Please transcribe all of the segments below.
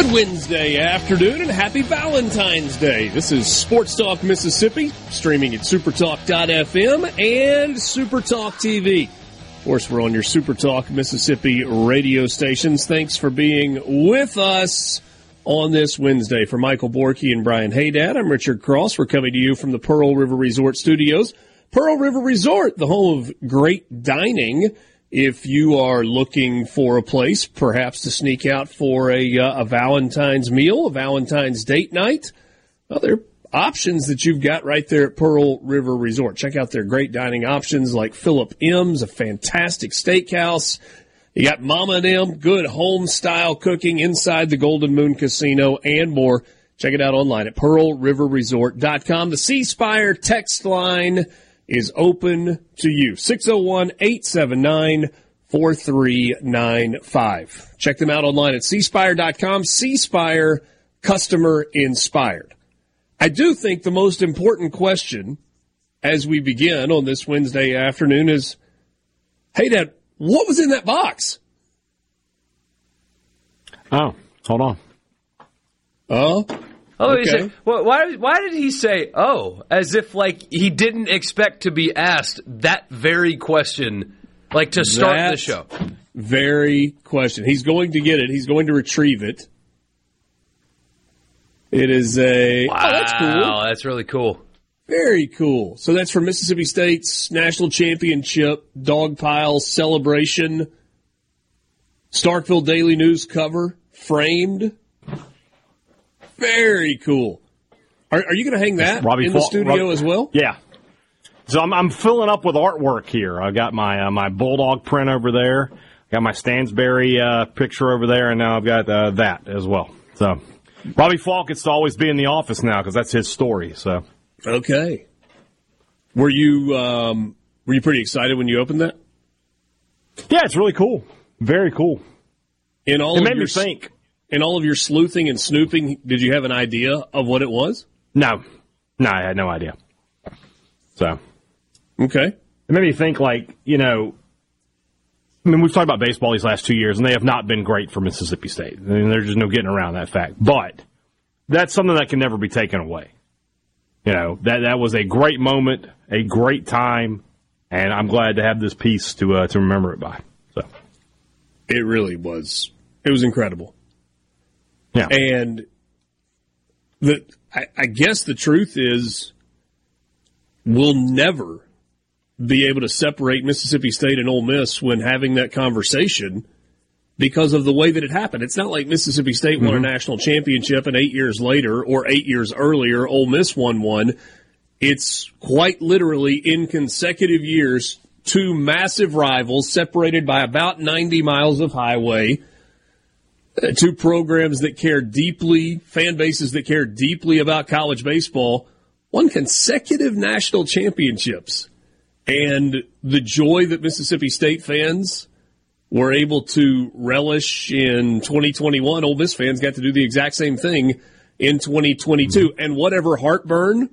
Good Wednesday afternoon and happy Valentine's Day. This is Sports Talk Mississippi, streaming at supertalk.fm and Supertalk TV. Of course, we're on your Supertalk Mississippi radio stations. Thanks for being with us on this Wednesday. For Michael Borky and Brian Haydad, I'm Richard Cross. We're coming to you from the Pearl River Resort Studios. Pearl River Resort, the home of great dining if you are looking for a place, perhaps to sneak out for a, uh, a Valentine's meal, a Valentine's date night, well, there are options that you've got right there at Pearl River Resort. Check out their great dining options like Philip M's, a fantastic steakhouse. You got Mama and M, good home style cooking inside the Golden Moon Casino and more. Check it out online at pearlriverresort.com. The C Spire text line is open to you. 601 879 4395. Check them out online at cspire.com. Cspire, customer inspired. I do think the most important question as we begin on this Wednesday afternoon is hey, Dad, what was in that box? Oh, hold on. Oh, Oh, okay. said, well, why? Why did he say "oh" as if like he didn't expect to be asked that very question, like to start That the show? Very question. He's going to get it. He's going to retrieve it. It is a. Wow, Oh, that's cool. that's really cool. Very cool. So that's for Mississippi State's national championship dog pile celebration. Starkville Daily News cover framed. Very cool. Are, are you going to hang that Robbie in the studio as well? Yeah. So I'm, I'm filling up with artwork here. I got my uh, my bulldog print over there. I got my Stansbury uh, picture over there, and now I've got uh, that as well. So Robbie Falk gets to always be in the office now because that's his story. So Okay. Were you um, were you pretty excited when you opened that? yeah, it's really cool. Very cool. In all It made me think. In all of your sleuthing and snooping, did you have an idea of what it was? No, no, I had no idea. So Okay. it made me think like you know I mean, we've talked about baseball these last two years, and they have not been great for Mississippi State. I mean, there's just no getting around that fact. But that's something that can never be taken away. You know, that that was a great moment, a great time, and I'm glad to have this piece to uh, to remember it by. So, It really was. It was incredible. Yeah, And the I, I guess the truth is we'll never be able to separate Mississippi State and Ole Miss when having that conversation because of the way that it happened. It's not like Mississippi State won a mm-hmm. national championship and eight years later or eight years earlier, Ole Miss won one. It's quite literally in consecutive years, two massive rivals separated by about 90 miles of highway two programs that care deeply, fan bases that care deeply about college baseball, won consecutive national championships. And the joy that Mississippi State fans were able to relish in 2021, Ole Miss fans got to do the exact same thing in 2022. Mm-hmm. And whatever heartburn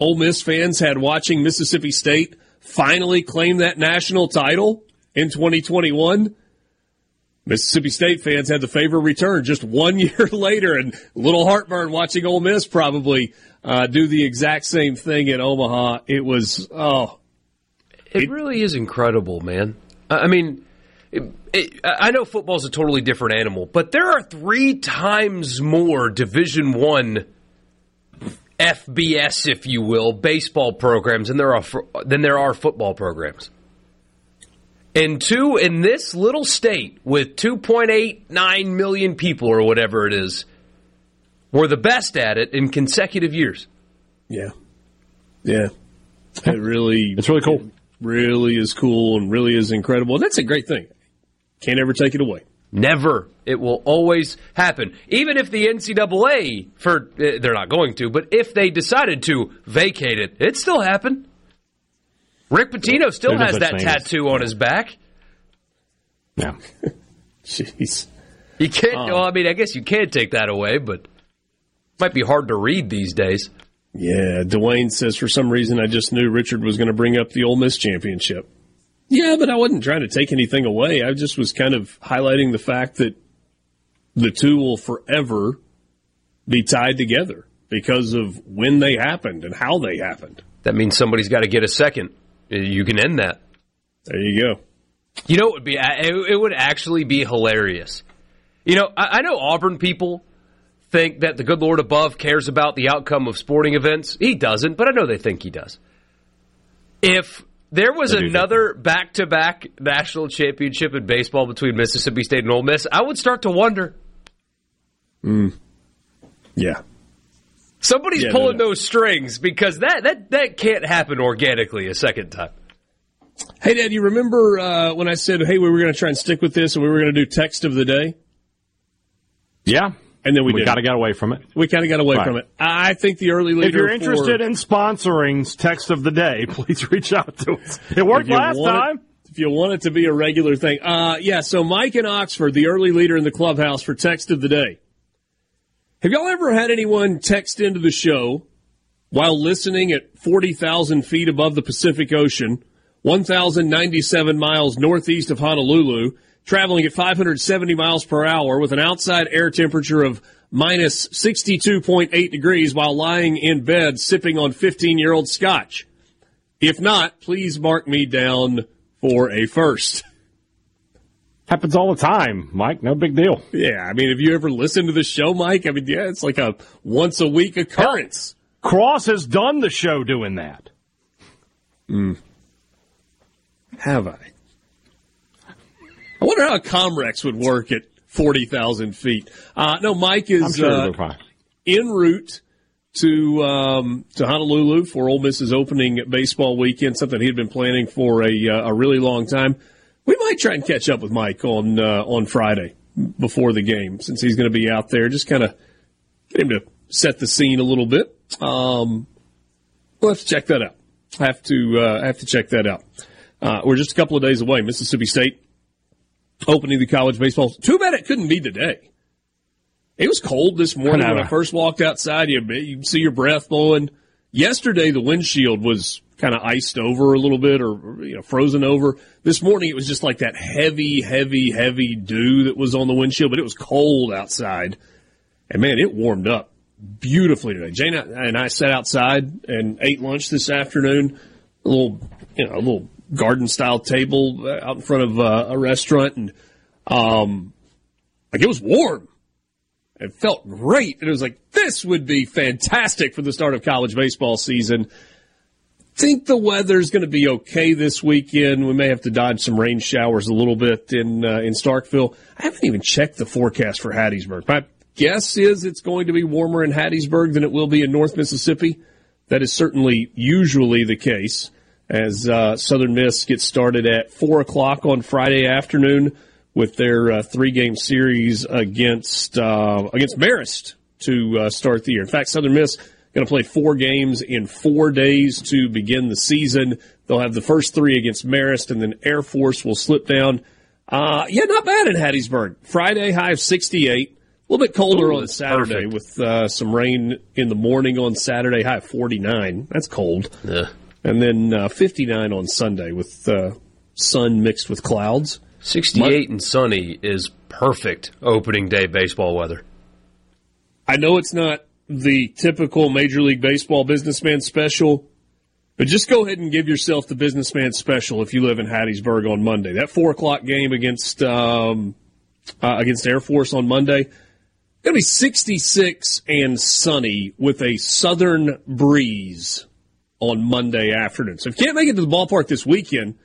Ole Miss fans had watching Mississippi State finally claim that national title in 2021. Mississippi State fans had the favor return just one year later, and a little heartburn watching Ole Miss probably uh, do the exact same thing in Omaha. It was oh, it, it really is incredible, man. I mean, it, it, I know football's a totally different animal, but there are three times more Division One FBS, if you will, baseball programs there are than there are football programs. And two in this little state with 2.89 million people or whatever it is were the best at it in consecutive years. Yeah. Yeah. It really It's really cool. really is cool and really is incredible. And that's a great thing. Can't ever take it away. Never. It will always happen. Even if the NCAA, for eh, they're not going to, but if they decided to vacate it, it still happen. Rick Pitino still has that tattoo on his back. Yeah. Jeez. You can't. Um, well, I mean, I guess you can't take that away, but it might be hard to read these days. Yeah, Dwayne says for some reason I just knew Richard was going to bring up the Ole Miss championship. Yeah, but I wasn't trying to take anything away. I just was kind of highlighting the fact that the two will forever be tied together because of when they happened and how they happened. That means somebody's got to get a second. You can end that. There you go. You know, it would be it would actually be hilarious. You know, I, know Auburn people think that the good Lord above cares about the outcome of sporting events. He doesn't, but I know they think he does. If there was another back to back national championship in baseball between Mississippi State and Ole Miss, I would start to wonder. Mm. Yeah. Somebody's yeah, pulling no, no. those strings because that, that, that can't happen organically a second time. Hey, Dad, you remember uh, when I said, hey, we were going to try and stick with this and we were going to do text of the day? Yeah. And then we, we kind of got away from it. We kind of got away right. from it. I think the early leader. If you're interested for, in sponsoring text of the day, please reach out to us. It worked last time. It, if you want it to be a regular thing, uh, yeah. So Mike in Oxford, the early leader in the clubhouse for text of the day. Have y'all ever had anyone text into the show while listening at forty thousand feet above the Pacific Ocean, one thousand ninety-seven miles northeast of Honolulu? traveling at 570 miles per hour with an outside air temperature of minus 62.8 degrees while lying in bed sipping on 15 year old scotch. If not, please mark me down for a first. Happens all the time, Mike. No big deal. Yeah, I mean, have you ever listened to the show, Mike? I mean, yeah, it's like a once a week occurrence. Cross has done the show doing that. Mm. Have I? I wonder how a Comrex would work at 40,000 feet. Uh, no, Mike is sure uh, en route to um, to Honolulu for Ole Miss's opening baseball weekend, something he had been planning for a, uh, a really long time. We might try and catch up with Mike on uh, on Friday before the game, since he's going to be out there. Just kind of get him to set the scene a little bit. Um, we'll have to check that out. I have to uh, have to check that out. Uh, we're just a couple of days away. Mississippi State opening the college baseball. Too bad it couldn't be today. It was cold this morning when I first walked outside. You, you see your breath blowing. Yesterday, the windshield was kind of iced over a little bit or you know frozen over. This morning, it was just like that heavy, heavy, heavy dew that was on the windshield, but it was cold outside. And man, it warmed up beautifully today. Jane and I sat outside and ate lunch this afternoon. A little, you know, a little garden style table out in front of uh, a restaurant, and um, like it was warm. It felt great, and it was like this would be fantastic for the start of college baseball season. Think the weather's going to be okay this weekend. We may have to dodge some rain showers a little bit in uh, in Starkville. I haven't even checked the forecast for Hattiesburg. My guess is it's going to be warmer in Hattiesburg than it will be in North Mississippi. That is certainly usually the case as uh, Southern Miss gets started at 4 o'clock on Friday afternoon with their uh, three game series against uh, against Marist to uh, start the year. In fact, Southern Miss going to play four games in four days to begin the season. They'll have the first three against Marist, and then Air Force will slip down. Uh, yeah, not bad in Hattiesburg. Friday high of 68. A little bit colder Ooh, on Saturday perfect. with uh, some rain in the morning on Saturday, high of 49. That's cold. Yeah and then uh, 59 on Sunday with uh, sun mixed with clouds. 68 and sunny is perfect opening day baseball weather. I know it's not the typical Major League Baseball businessman special, but just go ahead and give yourself the businessman special if you live in Hattiesburg on Monday. That four o'clock game against um, uh, against Air Force on Monday, going to be 66 and sunny with a southern breeze on Monday afternoon. So if you can't make it to the ballpark this weekend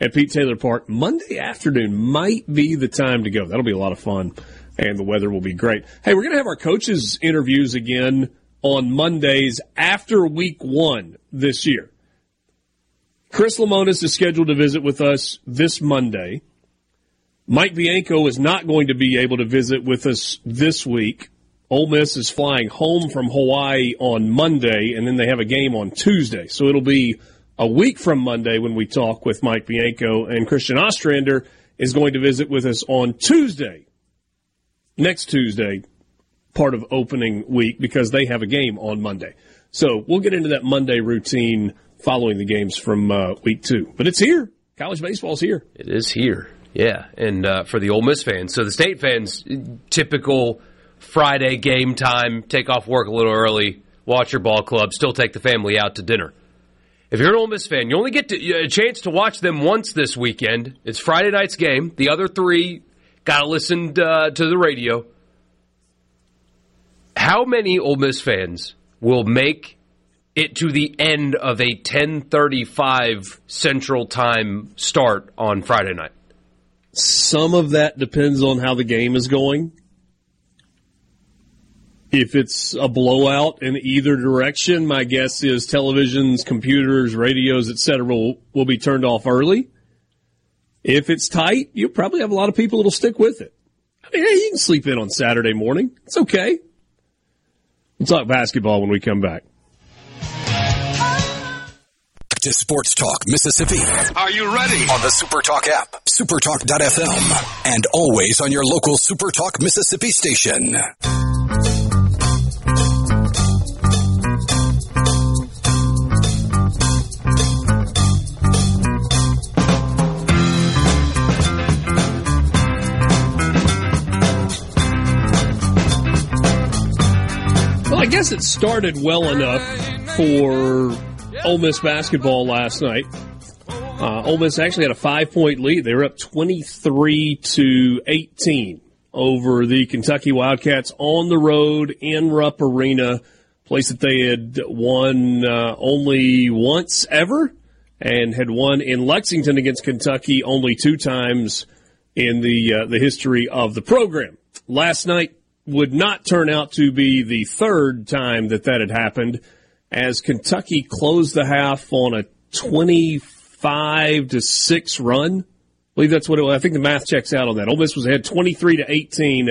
at Pete Taylor Park, Monday afternoon might be the time to go. That'll be a lot of fun, and the weather will be great. Hey, we're going to have our coaches interviews again on Mondays after week one this year. Chris Lemonis is scheduled to visit with us this Monday. Mike Bianco is not going to be able to visit with us this week. Ole Miss is flying home from Hawaii on Monday, and then they have a game on Tuesday. So it'll be a week from Monday when we talk with Mike Bianco, and Christian Ostrander is going to visit with us on Tuesday, next Tuesday, part of opening week, because they have a game on Monday. So we'll get into that Monday routine following the games from uh, week two. But it's here. College baseball's here. It is here. Yeah, and uh, for the Ole Miss fans, so the state fans, typical Friday game time, take off work a little early, watch your ball club, still take the family out to dinner. If you're an Ole Miss fan, you only get to, a chance to watch them once this weekend. It's Friday night's game. The other three got to listen uh, to the radio. How many Ole Miss fans will make it to the end of a 10:35 Central Time start on Friday night? Some of that depends on how the game is going. If it's a blowout in either direction, my guess is televisions, computers, radios, etc. will will be turned off early. If it's tight, you'll probably have a lot of people that'll stick with it. I mean, hey, you can sleep in on Saturday morning. It's okay. We'll talk basketball when we come back to Sports Talk Mississippi. Are you ready? On the Super Talk app, supertalk.fm, and always on your local Super Talk Mississippi station. It started well enough for Ole Miss basketball last night. Uh, Ole Miss actually had a five point lead. They were up 23 to 18 over the Kentucky Wildcats on the road in Rupp Arena, place that they had won uh, only once ever and had won in Lexington against Kentucky only two times in the uh, the history of the program. Last night would not turn out to be the third time that that had happened as Kentucky closed the half on a 25 to 6 run. I believe that's what it was. I think the math checks out on that. Ole Miss was ahead 23 to 18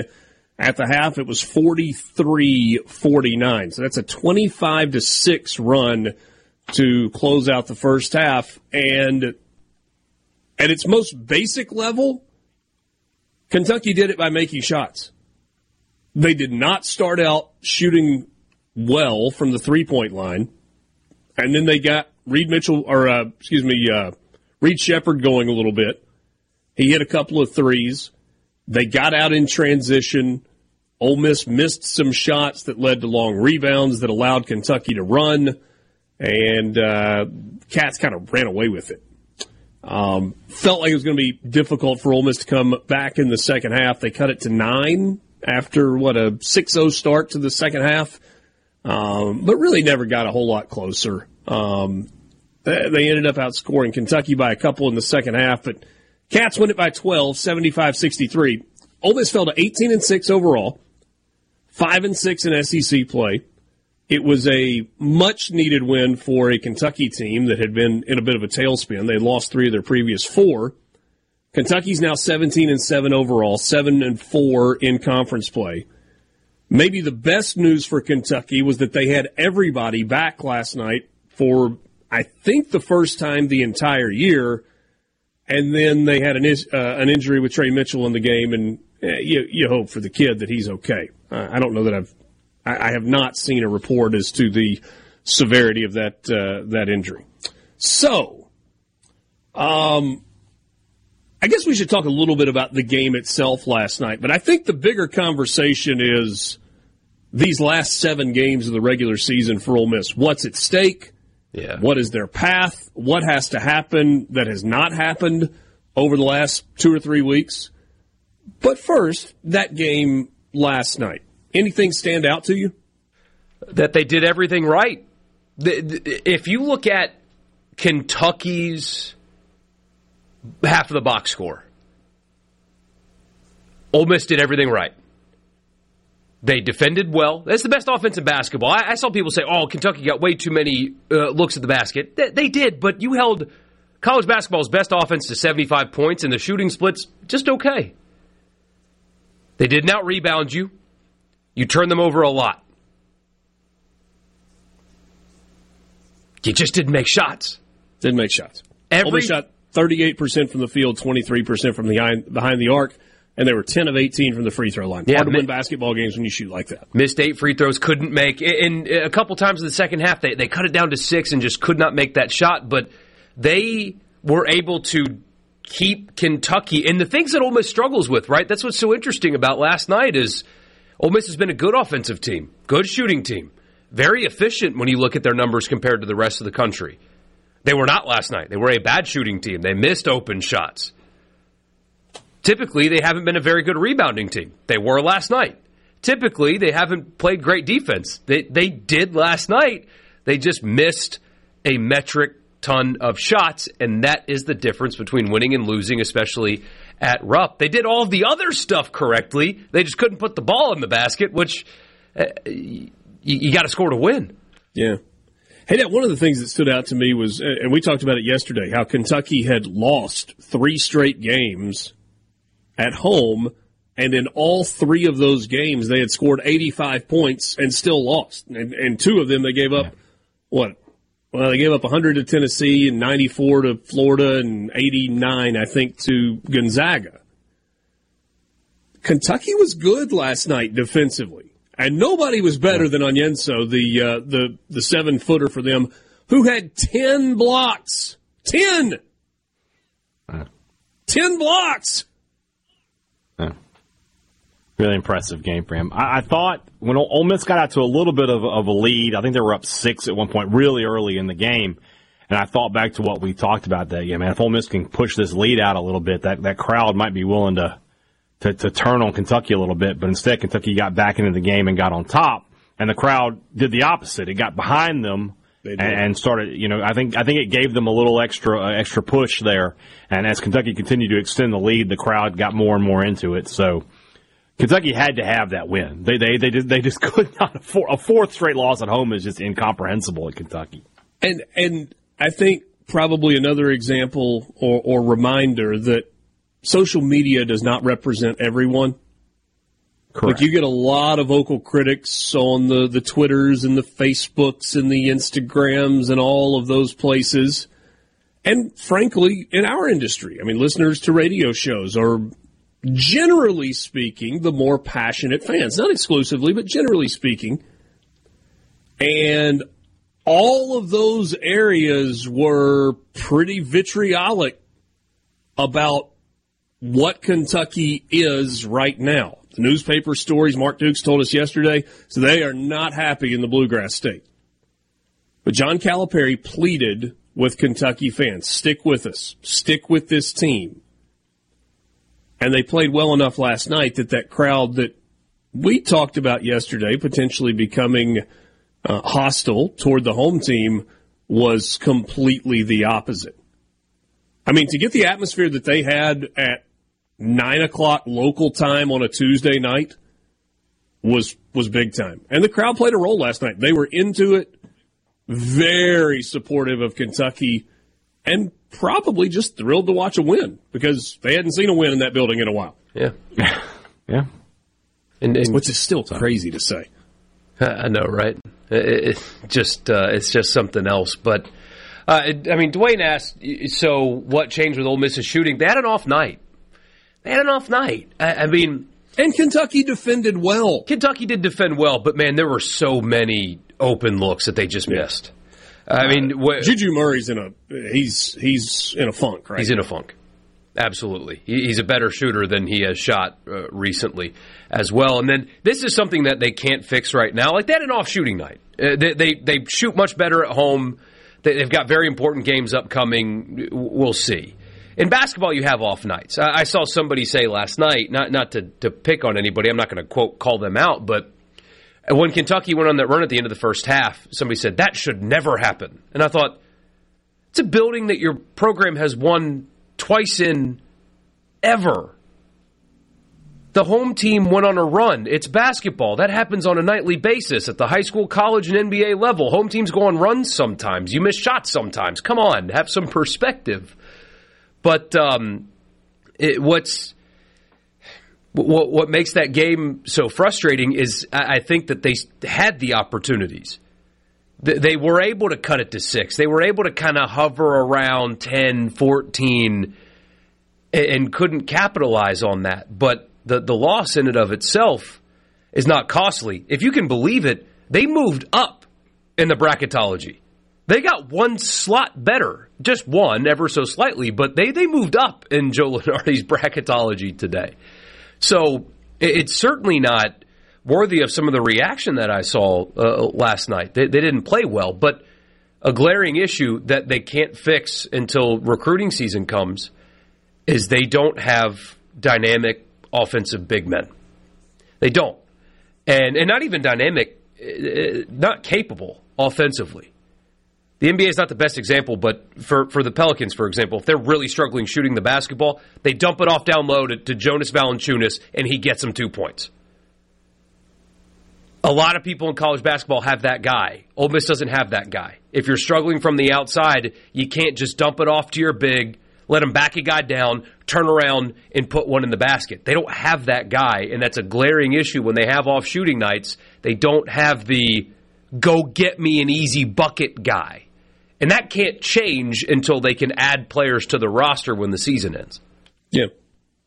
at the half. It was 43 49. So that's a 25 to 6 run to close out the first half. And at its most basic level, Kentucky did it by making shots. They did not start out shooting well from the three point line, and then they got Reed Mitchell or uh, excuse me, uh, Reed Sheppard going a little bit. He hit a couple of threes. They got out in transition. Ole Miss missed some shots that led to long rebounds that allowed Kentucky to run, and uh, Cats kind of ran away with it. Um, felt like it was going to be difficult for Ole Miss to come back in the second half. They cut it to nine after what a 6-0 start to the second half um, but really never got a whole lot closer. Um, they ended up outscoring Kentucky by a couple in the second half, but Cats win it by 12, 75-63. Ole Miss fell to 18 and 6 overall, 5 and 6 in SEC play. It was a much needed win for a Kentucky team that had been in a bit of a tailspin. They lost three of their previous four. Kentucky's now 17 and 7 overall, 7 and 4 in conference play. Maybe the best news for Kentucky was that they had everybody back last night for, I think, the first time the entire year. And then they had an, uh, an injury with Tre Mitchell in the game, and eh, you, you hope for the kid that he's okay. Uh, I don't know that I've, I, I, have not seen a report as to the severity of that uh, that injury. So, um, I guess we should talk a little bit about the game itself last night, but I think the bigger conversation is these last seven games of the regular season for Ole Miss. What's at stake? Yeah. What is their path? What has to happen that has not happened over the last two or three weeks? But first, that game last night. Anything stand out to you? That they did everything right. If you look at Kentucky's half of the box score, Ole Miss did everything right. They defended well. That's the best offense in basketball. I, I saw people say, "Oh, Kentucky got way too many uh, looks at the basket." Th- they did, but you held college basketball's best offense to 75 points, and the shooting splits just okay. They did not rebound you. You turned them over a lot. You just didn't make shots. Didn't make shots. Every Only shot 38% from the field, 23% from the behind the arc, and they were 10 of 18 from the free throw line. Yeah, Hard to win basketball games when you shoot like that. missed eight free throws, couldn't make. And a couple times in the second half, they, they cut it down to six and just could not make that shot. But they were able to keep Kentucky. And the things that Ole Miss struggles with, right? That's what's so interesting about last night is Ole Miss has been a good offensive team, good shooting team, very efficient when you look at their numbers compared to the rest of the country. They were not last night. They were a bad shooting team. They missed open shots. Typically, they haven't been a very good rebounding team. They were last night. Typically, they haven't played great defense. They they did last night. They just missed a metric ton of shots, and that is the difference between winning and losing, especially at Rupp. They did all the other stuff correctly. They just couldn't put the ball in the basket, which uh, you, you got to score to win. Yeah. Hey, that one of the things that stood out to me was, uh, and we talked about it yesterday, how Kentucky had lost three straight games at home, and in all three of those games, they had scored 85 points and still lost. And, and two of them, they gave up, what? Well, they gave up 100 to Tennessee and 94 to Florida and 89, I think, to Gonzaga. Kentucky was good last night defensively, and nobody was better than Onyenso, the uh, the the seven footer for them, who had ten blocks. Ten. Ten blocks. Really impressive game for him. I, I thought when Ole Ole Miss got out to a little bit of, of a lead, I think they were up six at one point, really early in the game. And I thought back to what we talked about that. Yeah, man, if Ole Miss can push this lead out a little bit, that, that crowd might be willing to, to, to turn on Kentucky a little bit. But instead, Kentucky got back into the game and got on top. And the crowd did the opposite. It got behind them and, and started, you know, I think I think it gave them a little extra uh, extra push there. And as Kentucky continued to extend the lead, the crowd got more and more into it. So Kentucky had to have that win. They they they just, they just could not afford a fourth straight loss at home is just incomprehensible at Kentucky. And and I think probably another example or, or reminder that social media does not represent everyone. Like you get a lot of vocal critics on the, the Twitters and the Facebooks and the Instagrams and all of those places. And frankly, in our industry, I mean, listeners to radio shows are generally speaking the more passionate fans. Not exclusively, but generally speaking. And all of those areas were pretty vitriolic about what Kentucky is right now. The newspaper stories Mark Dukes told us yesterday, so they are not happy in the Bluegrass State. But John Calipari pleaded with Kentucky fans, stick with us, stick with this team. And they played well enough last night that that crowd that we talked about yesterday potentially becoming uh, hostile toward the home team was completely the opposite. I mean, to get the atmosphere that they had at nine o'clock local time on a Tuesday night was was big time, and the crowd played a role last night. They were into it, very supportive of Kentucky, and probably just thrilled to watch a win because they hadn't seen a win in that building in a while, Yeah. Yeah. And, and which is still crazy to say. I know, right? It, it just uh, it's just something else. But uh, it- I mean, Dwayne asked, so what changed with Ole Miss's shooting? They had an off night. They had an off night. I, I mean, And Kentucky defended well. Kentucky did defend well, but man, there were so many open looks that they just missed. I mean, wh- Juju Murray's in a he's he's in a funk, right? he's in a funk. Absolutely. He's a better shooter than he has shot uh, recently as well. And then this is something that they can't fix right now. Like they had an off shooting night. Uh, they, they, they shoot much better at home. They've got very important games upcoming. We'll see. In basketball, you have off nights. I, I saw somebody say last night, not not to, to pick on anybody. I'm not going to quote call them out, but when Kentucky went on that run at the end of the first half, somebody said that should never happen. And I thought it's a building that your program has won twice in ever. The home team went on a run. It's basketball. That happens on a nightly basis at the high school, college, and NBA level. Home teams go on runs sometimes. You miss shots sometimes. Come on, have some perspective. But um, it, what's what, what makes that game so frustrating is I think that they had the opportunities. They were able to cut it to six. They were able to kind of hover around 10, 14, and couldn't capitalize on that. But the, the loss in and of itself is not costly. If you can believe it, they moved up in the bracketology. They got one slot better, just one, ever so slightly, but they, they moved up in Joe Lunardi's bracketology today. So it's certainly not worthy of some of the reaction that I saw uh, last night. They, they didn't play well, but a glaring issue that they can't fix until recruiting season comes is they don't have dynamic offensive big men. They don't. And, and not even dynamic, uh, not capable offensively. The NBA is not the best example, but for, for the Pelicans, for example, if they're really struggling shooting the basketball, they dump it off down low to, to Jonas Valanciunas, and he gets them two points. A lot of people in college basketball have that guy. Ole Miss doesn't have that guy. If you're struggling from the outside, you can't just dump it off to your big, let him back a guy down, turn around, and put one in the basket. They don't have that guy, and that's a glaring issue when they have off shooting nights. They don't have the go get me an easy bucket guy. And that can't change until they can add players to the roster when the season ends. Yeah,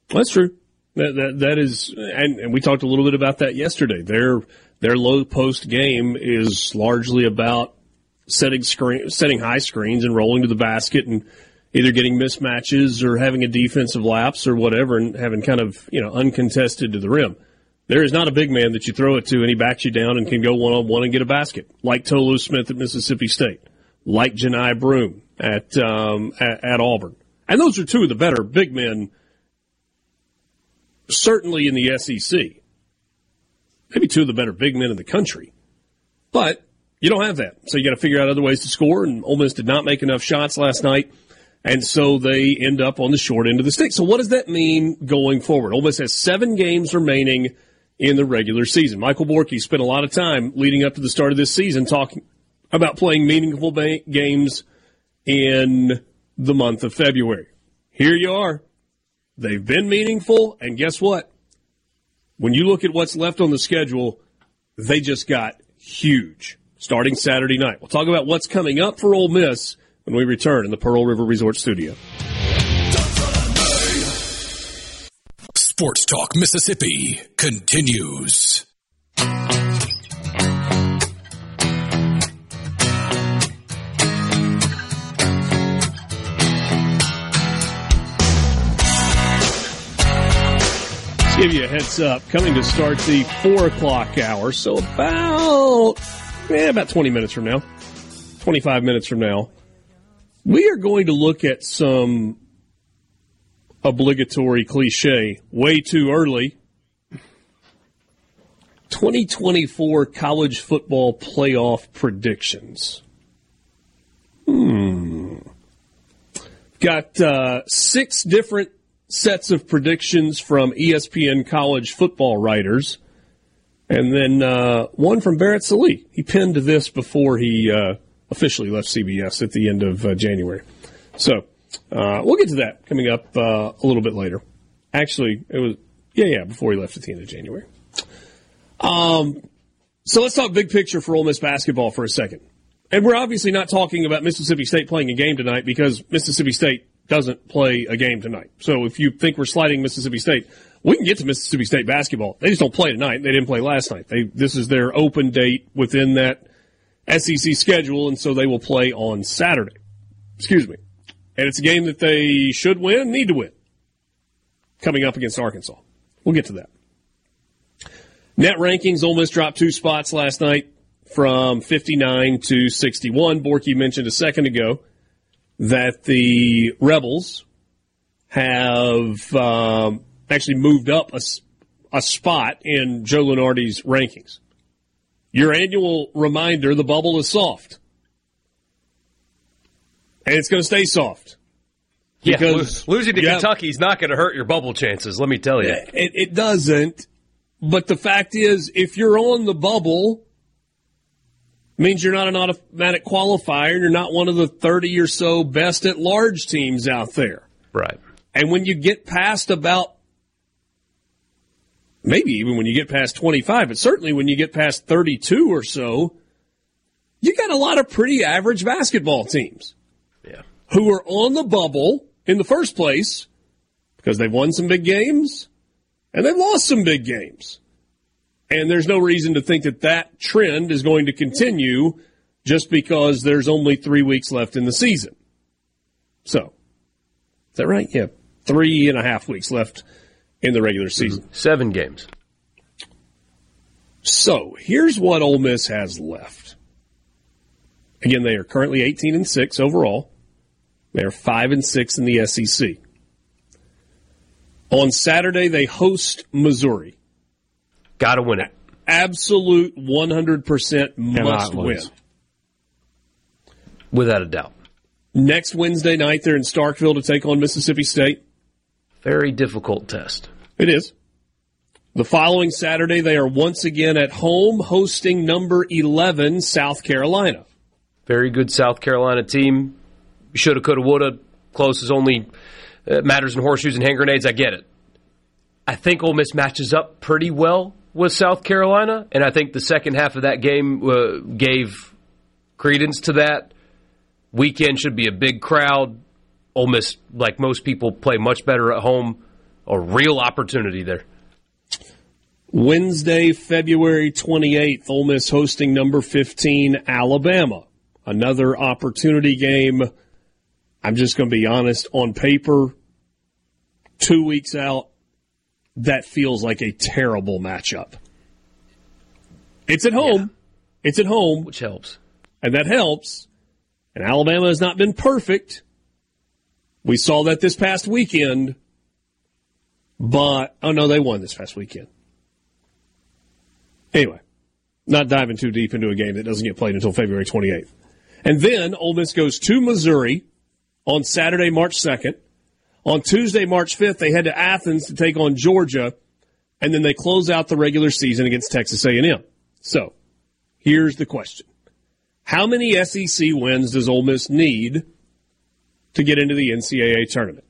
that's true. That that, that is, and, and we talked a little bit about that yesterday. Their their low post game is largely about setting screen, setting high screens and rolling to the basket and either getting mismatches or having a defensive lapse or whatever and having kind of you know uncontested to the rim. There is not a big man that you throw it to and he backs you down and can go one on one and get a basket like Tolu Smith at Mississippi State like Johni Broome at, um, at, at Auburn. And those are two of the better big men, certainly in the SEC. Maybe two of the better big men in the country. But you don't have that. So you got to figure out other ways to score. And Ole Miss did not make enough shots last night. And so they end up on the short end of the stick. So what does that mean going forward? Ole Miss has seven games remaining in the regular season. Michael Borky spent a lot of time leading up to the start of this season talking about playing meaningful ba- games in the month of February. Here you are. They've been meaningful, and guess what? When you look at what's left on the schedule, they just got huge starting Saturday night. We'll talk about what's coming up for Ole Miss when we return in the Pearl River Resort Studio. Sports Talk Mississippi continues. Give you a heads up. Coming to start the four o'clock hour, so about yeah, about twenty minutes from now, twenty five minutes from now, we are going to look at some obligatory cliche way too early. 2024 college football playoff predictions. Hmm. Got uh, six different sets of predictions from ESPN college football writers, and then uh, one from Barrett Sallee. He penned this before he uh, officially left CBS at the end of uh, January. So uh, we'll get to that coming up uh, a little bit later. Actually, it was yeah, yeah, before he left at the end of January. Um, so let's talk big picture for Ole Miss basketball for a second. And we're obviously not talking about Mississippi State playing a game tonight because Mississippi State doesn't play a game tonight. So if you think we're sliding Mississippi State, we can get to Mississippi State basketball. They just don't play tonight. They didn't play last night. They this is their open date within that SEC schedule, and so they will play on Saturday. Excuse me. And it's a game that they should win, need to win. coming up against Arkansas. We'll get to that. Net rankings, Ole Miss dropped two spots last night from 59 to 61. Borky mentioned a second ago that the Rebels have um, actually moved up a, a spot in Joe Lunardi's rankings. Your annual reminder the bubble is soft. And it's going to stay soft. Because yeah, losing to yeah, Kentucky is not going to hurt your bubble chances, let me tell you. It, it doesn't. But the fact is, if you're on the bubble, means you're not an automatic qualifier. You're not one of the 30 or so best at large teams out there. Right. And when you get past about, maybe even when you get past 25, but certainly when you get past 32 or so, you got a lot of pretty average basketball teams. Yeah. Who are on the bubble in the first place because they've won some big games and they've lost some big games. And there's no reason to think that that trend is going to continue just because there's only three weeks left in the season. So, is that right? Yeah. Three and a half weeks left in the regular season. Mm-hmm. Seven games. So, here's what Ole Miss has left. Again, they are currently 18 and 6 overall. They're 5 and 6 in the SEC. On Saturday, they host Missouri. Got to win it. Absolute 100% must win. Without a doubt. Next Wednesday night, they're in Starkville to take on Mississippi State. Very difficult test. It is. The following Saturday, they are once again at home hosting number 11, South Carolina. Very good South Carolina team. Shoulda, coulda, woulda. Close is only uh, matters in horseshoes and hand grenades. I get it. I think Ole Miss matches up pretty well with South Carolina, and I think the second half of that game uh, gave credence to that. Weekend should be a big crowd. Ole Miss, like most people, play much better at home. A real opportunity there. Wednesday, February 28th, Ole Miss hosting number 15, Alabama. Another opportunity game. I'm just going to be honest. On paper, two weeks out, that feels like a terrible matchup. It's at home. Yeah. It's at home. Which helps. And that helps. And Alabama has not been perfect. We saw that this past weekend. But, oh no, they won this past weekend. Anyway, not diving too deep into a game that doesn't get played until February 28th. And then Ole Miss goes to Missouri on Saturday, March 2nd. On Tuesday, March 5th, they head to Athens to take on Georgia, and then they close out the regular season against Texas A&M. So, here's the question. How many SEC wins does Ole Miss need to get into the NCAA tournament?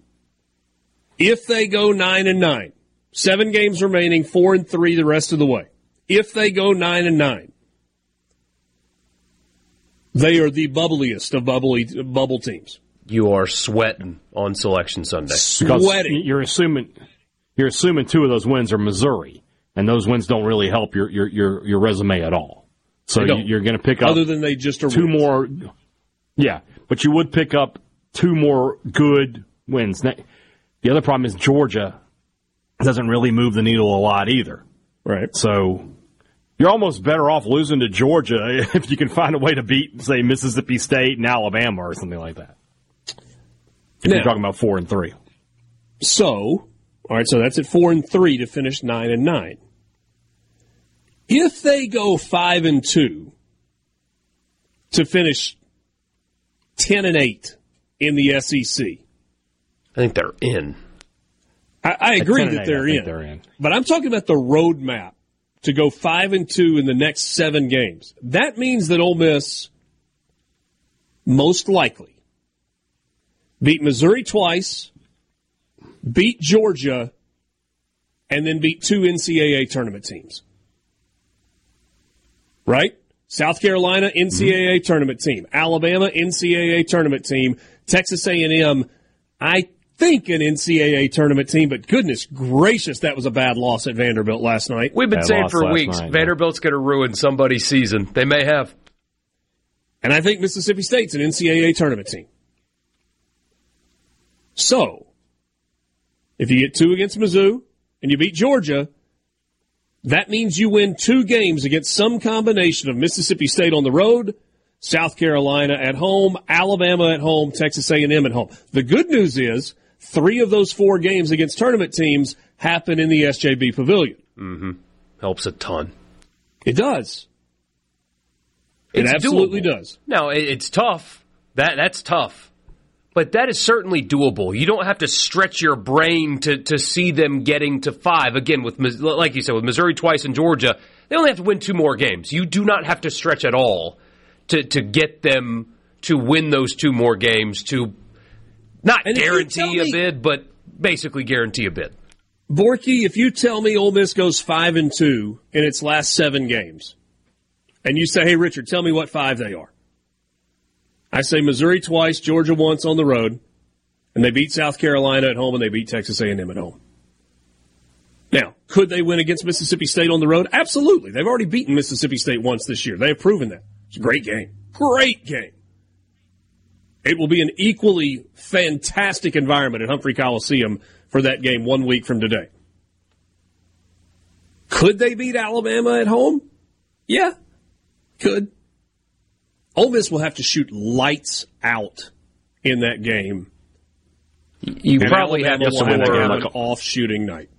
If they go 9 and 9, 7 games remaining, 4 and 3 the rest of the way. If they go 9 and 9, they are the bubbliest of bubbly bubble teams you are sweating on Selection Sunday. Sweating. You're assuming you're assuming two of those wins are Missouri, and those wins don't really help your your your, your resume at all. So you're going to pick up other than they just are two wins. more. Yeah, but you would pick up two more good wins. The other problem is Georgia doesn't really move the needle a lot either. Right. So you're almost better off losing to Georgia if you can find a way to beat, say, Mississippi State and Alabama or something like that. If now, you're talking about four and three. So, all right, so that's at four and three to finish nine and nine. If they go five and two to finish ten and eight in the SEC, I think they're in. I, I agree that they're in, they're in. But I'm talking about the roadmap to go five and two in the next seven games. That means that Ole Miss most likely beat Missouri twice, beat Georgia, and then beat two NCAA tournament teams. Right? South Carolina NCAA mm-hmm. tournament team, Alabama NCAA tournament team, Texas A&M I think an NCAA tournament team, but goodness gracious, that was a bad loss at Vanderbilt last night. We've been bad saying for weeks night, Vanderbilt's yeah. going to ruin somebody's season. They may have. And I think Mississippi State's an NCAA tournament team. So, If you get two against Mizzou and you beat Georgia, that means you win two games against some combination of Mississippi State on the road, South Carolina at home, Alabama at home, Texas A&M at home. The good news is three of those four games against tournament teams happen in the SJB Pavilion. Mm-hmm. Helps a ton. It does. It It's absolutely doable. does. Now it's tough. That that's tough, but that is certainly doable. You don't have to stretch your brain to to see them getting to five again. With like you said, with Missouri twice and Georgia, they only have to win two more games. You do not have to stretch at all to to get them to win those two more games to not And guarantee a me- bid, but basically guarantee a bid. Borky, if you tell me Ole Miss goes five and two in its last seven games, and you say, "Hey, Richard, tell me what five they are," I say Missouri twice, Georgia once on the road, and they beat South Carolina at home and they beat Texas A&M at home. Now, could they win against Mississippi State on the road? Absolutely. They've already beaten Mississippi State once this year. They have proven that. It's a great game. Great game. It will be an equally fantastic environment at Humphrey Coliseum for that game one week from today. Could they beat Alabama at home? Yeah, could. Ole Miss will have to shoot lights out in that game. You And probably have Alabama to will have to score have like an off shooting night.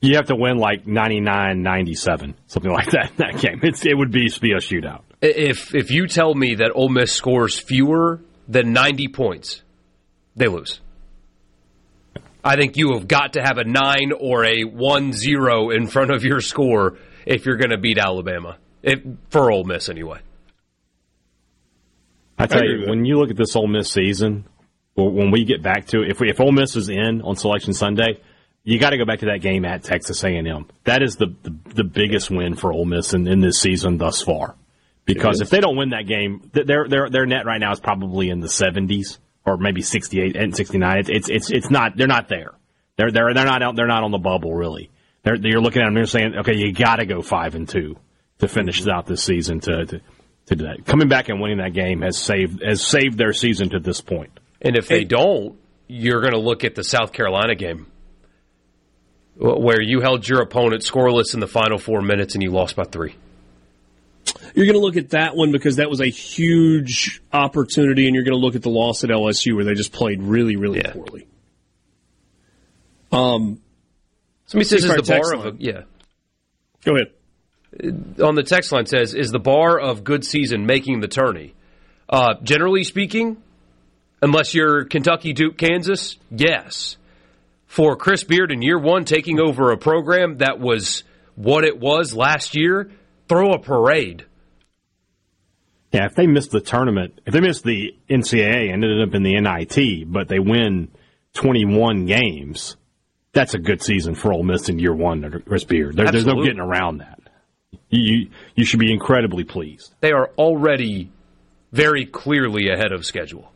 You have to win like 99 97, something like that in that game. It's, it would be, be a shootout. If if you tell me that Ole Miss scores fewer than 90 points, they lose. I think you have got to have a 9 or a 1-0 in front of your score if you're going to beat Alabama. If, for Ole Miss anyway. I tell agree you, when you look at this Ole Miss season, when we get back to it, if we, if Ole Miss is in on Selection Sunday, you got to go back to that game at Texas A&M. That is the the, the biggest win for Ole Miss in, in this season thus far. Because if they don't win that game, their their their net right now is probably in the 70s or maybe 68 and 69. It's it's it's, it's not they're not there. They're they're they're not out, they're not on the bubble really. They're you're looking at them. They're saying, okay, you got to go five and two to finish out this season to. to to do that. Coming back and winning that game has saved has saved their season to this point. And if they don't, you're going to look at the South Carolina game where you held your opponent scoreless in the final 4 minutes and you lost by 3. You're going to look at that one because that was a huge opportunity, and you're going to look at the loss at LSU where they just played really, really Yeah. poorly. Um, Somebody says is the bar text of a, yeah. go ahead. On the text line says, "Is the bar of good season making the tourney?" Uh, generally speaking, unless you're Kentucky, Duke, Kansas, yes. For Chris Beard in year one, taking over a program that was what it was last year, throw a parade. Yeah, if they missed the tournament, if they missed the NCAA and ended up in the NIT, but they win 21 games, that's a good season for Ole Miss in year one under Chris Beard. There, there's no getting around that. You, you you should be incredibly pleased. They are already very clearly ahead of schedule.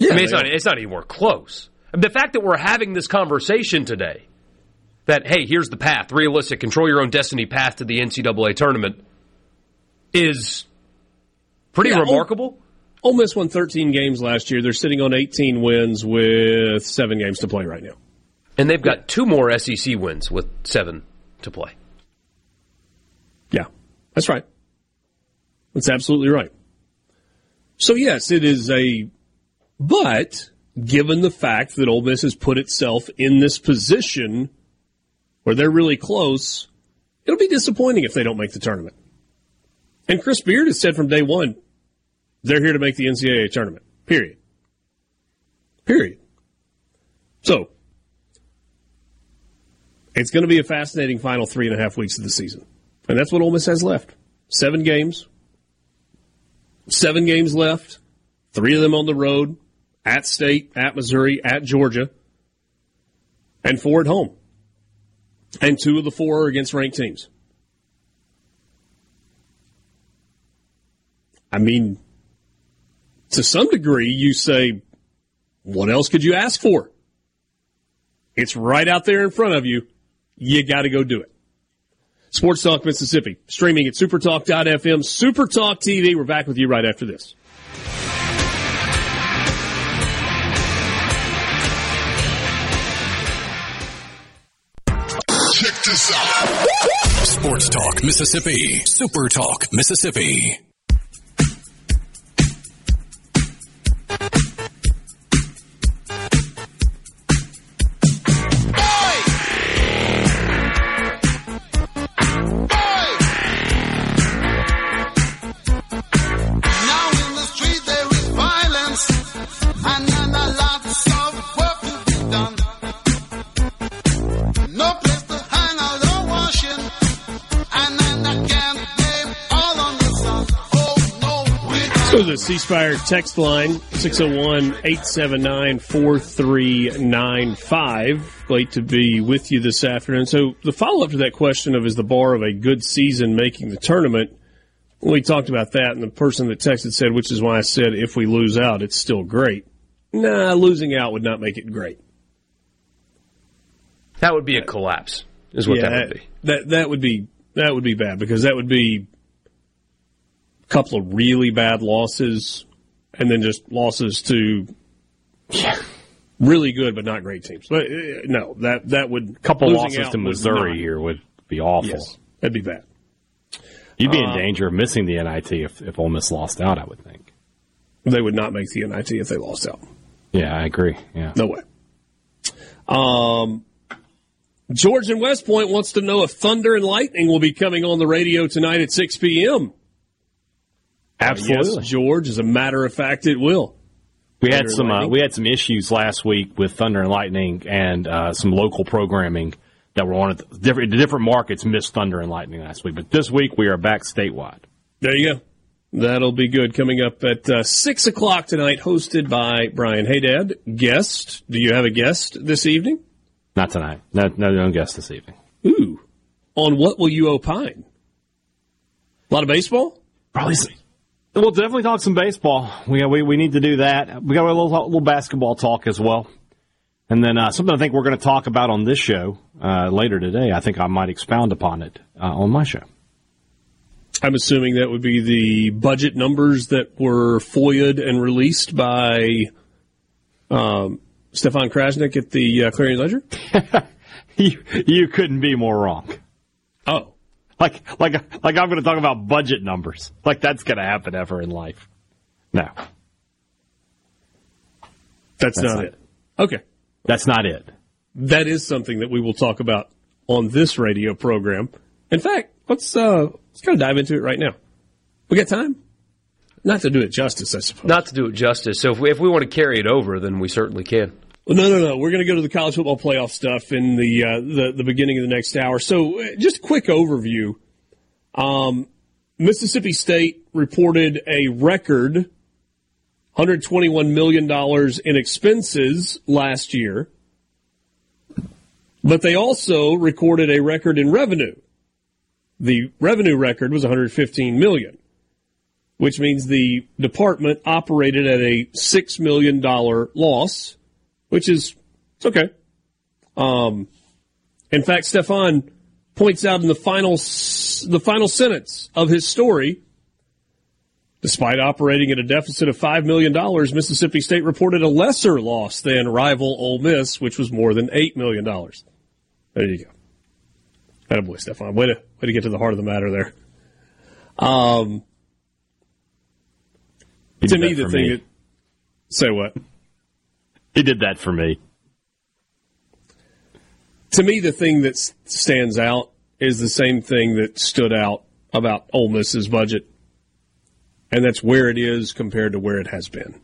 I mean, it's not, are. it's not anymore close. I mean, the fact that we're having this conversation today, that, hey, here's the path, realistic, control your own destiny path to the NCAA tournament, is pretty Yeah, remarkable. Ole Miss won 13 games last year. They're sitting on 18 wins with seven games to play right now. And they've got two more SEC wins with seven to play. That's right. That's absolutely right. So yes, it is a, but given the fact that Ole Miss has put itself in this position where they're really close, it'll be disappointing if they don't make the tournament. And Chris Beard has said from day one, they're here to make the NCAA tournament. Period. Period. So, it's going to be a fascinating final three and a half weeks of the season. And that's what Ole Miss has left. Seven games. Seven games left. Three of them on the road. At State, at Missouri, at Georgia. And four at home. And two of the four are against ranked teams. I mean, to some degree, you say, what else could you ask for? It's right out there in front of you. You got to go do it. Sports Talk Mississippi, streaming at supertalk.fm, supertalk TV. We're back with you right after this. Check this out. Sports Talk Mississippi, Super Talk Mississippi. Text line 601 879 4395. Late to be with you this afternoon. So, the follow up to that question of is the bar of a good season making the tournament? We talked about that, and the person that texted said, which is why I said if we lose out, it's still great. Nah, losing out would not make it great. That would be a collapse, is what yeah, that would be. That, that would be that would be bad because that would be couple of really bad losses, and then just losses to really good but not great teams. But uh, no, that that would couple losses to Missouri here would be awful. Yes, that'd be bad. You'd be in uh, danger of missing the NIT if, if Ole Miss lost out. I would think they would not make the NIT if they lost out. Yeah, I agree. Yeah, no way. Um, George and West Point wants to know if Thunder and Lightning will be coming on the radio tonight at 6 p.m. Absolutely, yes, George. As a matter of fact, it will. We had some uh, we had some issues last week with Thunder and Lightning and uh, some local programming that were on it. Different different markets missed Thunder and Lightning last week, but this week we are back statewide. There you go. That'll be good. Coming up at uh, six o'clock tonight, hosted by Brian Hadad. Guest? Do you have a guest this evening? Not tonight. No, no, no guest this evening. Ooh. On what will you opine? A lot of baseball? Probably We'll definitely talk some baseball. We we we need to do that. We got a little little basketball talk as well, and then uh, something I think we're going to talk about on this show uh, later today. I think I might expound upon it uh, on my show. I'm assuming that would be the budget numbers that were FOIA'd and released by um, Stefan Krajisnik at the uh, Clarion Ledger. you you couldn't be more wrong. Like, like, like I'm going to talk about budget numbers. Like that's going to happen ever in life. No. That's, That's not, not it. Okay. That's not it. That is something that we will talk about on this radio program. In fact, let's uh, let's kind of dive into it right now. We got time? Not to do it justice, I suppose. Not to do it justice. So if we, if we want to carry it over, then we certainly can. Well, no, no, no. We're going to go to the college football playoff stuff in the uh, the, the beginning of the next hour. So, uh, just a quick overview. Um, Mississippi State reported a record $121 million in expenses last year, but they also recorded a record in revenue. The revenue record was 115 million, which means the department operated at a $6 million loss which is it's okay. Um, in fact, Stefan points out in the final the final sentence of his story. Despite operating at a deficit of $5 million, Mississippi State reported a lesser loss than rival Ole Miss, which was more than $8 million. There you go. That boy, Stefan. Way to, way to get to the heart of the matter there. Um, to me, the thing me. that, say what? He did that for me. To me, the thing that stands out is the same thing that stood out about Ole Miss's budget, and that's where it is compared to where it has been.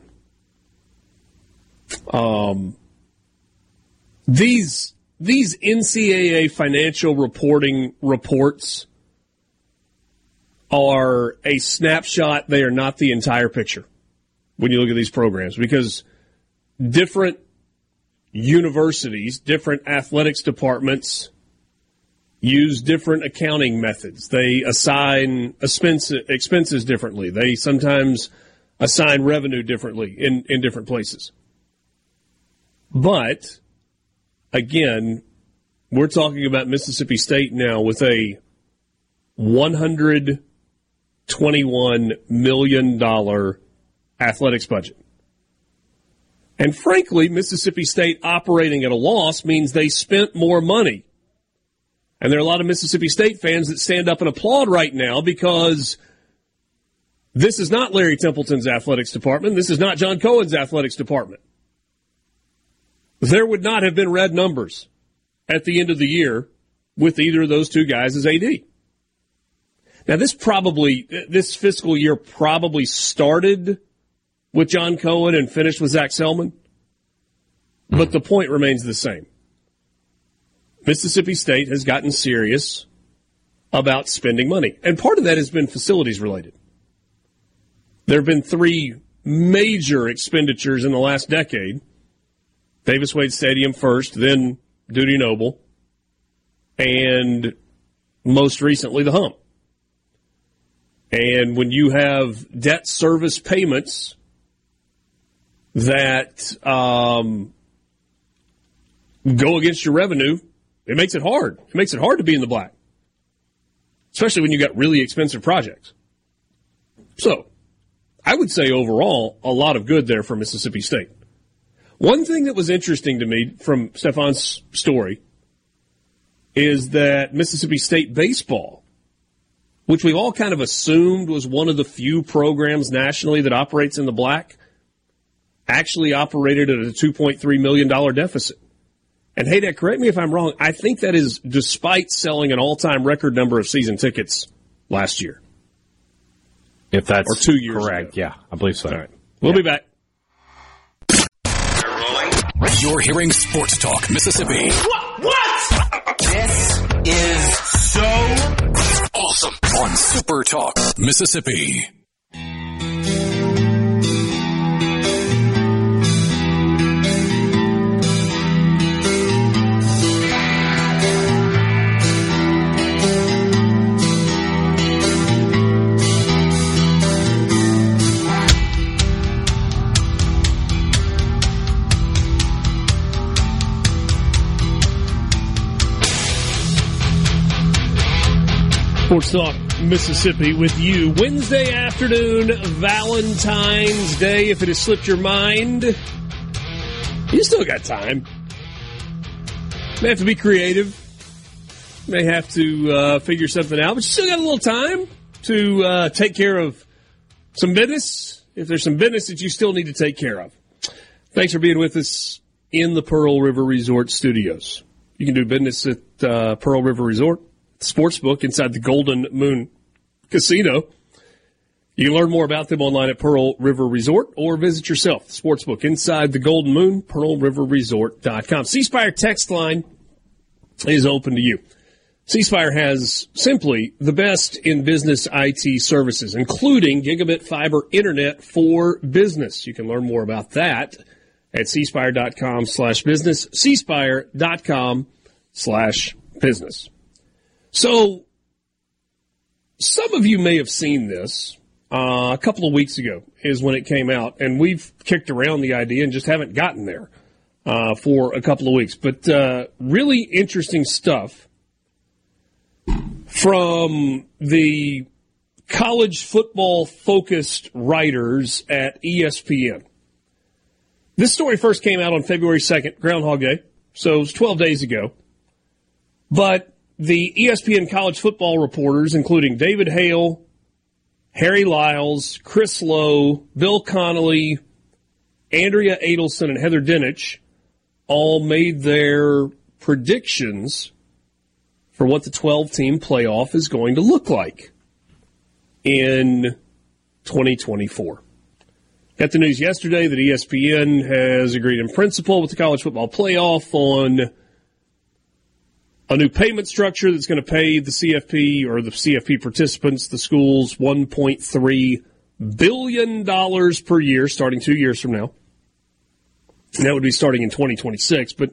Um, these these NCAA financial reporting reports are a snapshot. They are not the entire picture when you look at these programs because different universities, different athletics departments use different accounting methods. They assign expenses differently. They sometimes assign revenue differently in, in different places. But again, we're talking about Mississippi State now with a $121 million athletics budget. And frankly, Mississippi State operating at a loss means they spent more money. And there are a lot of Mississippi State fans that stand up and applaud right now because this is not Larry Templeton's athletics department. This is not John Cohen's athletics department. There would not have been red numbers at the end of the year with either of those two guys as AD. Now, this probably, this fiscal year probably started with John Cohen and finished with Zac Selmon, but hmm. the point remains the same. Mississippi State has gotten serious about spending money, and part of that has been facilities related. There have been three major expenditures in the last decade Davis Wade Stadium first, then Dudy Noble, and most recently the hump. And when you have debt service payments that um, go against your revenue, it makes it hard. It makes it hard to be in the black, especially when you got really expensive projects. So, I would say overall, a lot of good there for Mississippi State. One thing that was interesting to me from Stefan's story is that Mississippi State baseball, which we all kind of assumed was one of the few programs nationally that operates in the black, actually operated at a $2.3 million deficit. And hey, Dad, correct me if I'm wrong. I think that is despite selling an all-time record number of season tickets last year. If that's or two years correct, ago. yeah, I believe so. All right, we'll Yeah. be back. You're hearing Sports Talk Mississippi. What? What? This is so Awesome. On Super Talk Mississippi. Sports Talk Mississippi with you. Wednesday afternoon, Valentine's Day. If it has slipped your mind, you still got time. May have to be creative. May have to uh, figure something out, but you still got a little time to uh, take care of some business. If there's some business that you still need to take care of. Thanks for being with us in the Pearl River Resort studios. You can do business at uh, Pearl River Resort Sportsbook inside the Golden Moon Casino. You can learn more about them online at Pearl River Resort or visit yourself. Sportsbook inside the Golden Moon, pearlriverresort.com. C Spire text line is open to you. C Spire has simply the best in business IT services, including gigabit fiber internet for business. You can learn more about that at cspire.com slash business, cspire.com slash business. So, some of you may have seen this uh, a couple of weeks ago, is when it came out, and we've kicked around the idea and just haven't gotten there uh, for a couple of weeks. But uh, really interesting stuff from the college football focused writers at ESPN. This story first came out on February 2nd, Groundhog Day, so it was 12 days ago. But the ESPN college football reporters, including David Hale, Harry Lyles, Chris Low, Bill Connelly, Andrea Adelson, and Heather Dinich, all made their predictions for what the 12 team playoff is going to look like in 2024. Got the news yesterday that ESPN has agreed in principle with the college football playoff on a new payment structure that's going to pay the CFP or the CFP participants, the schools, $1.3 billion per year starting two years from now. And that would be starting in 2026, but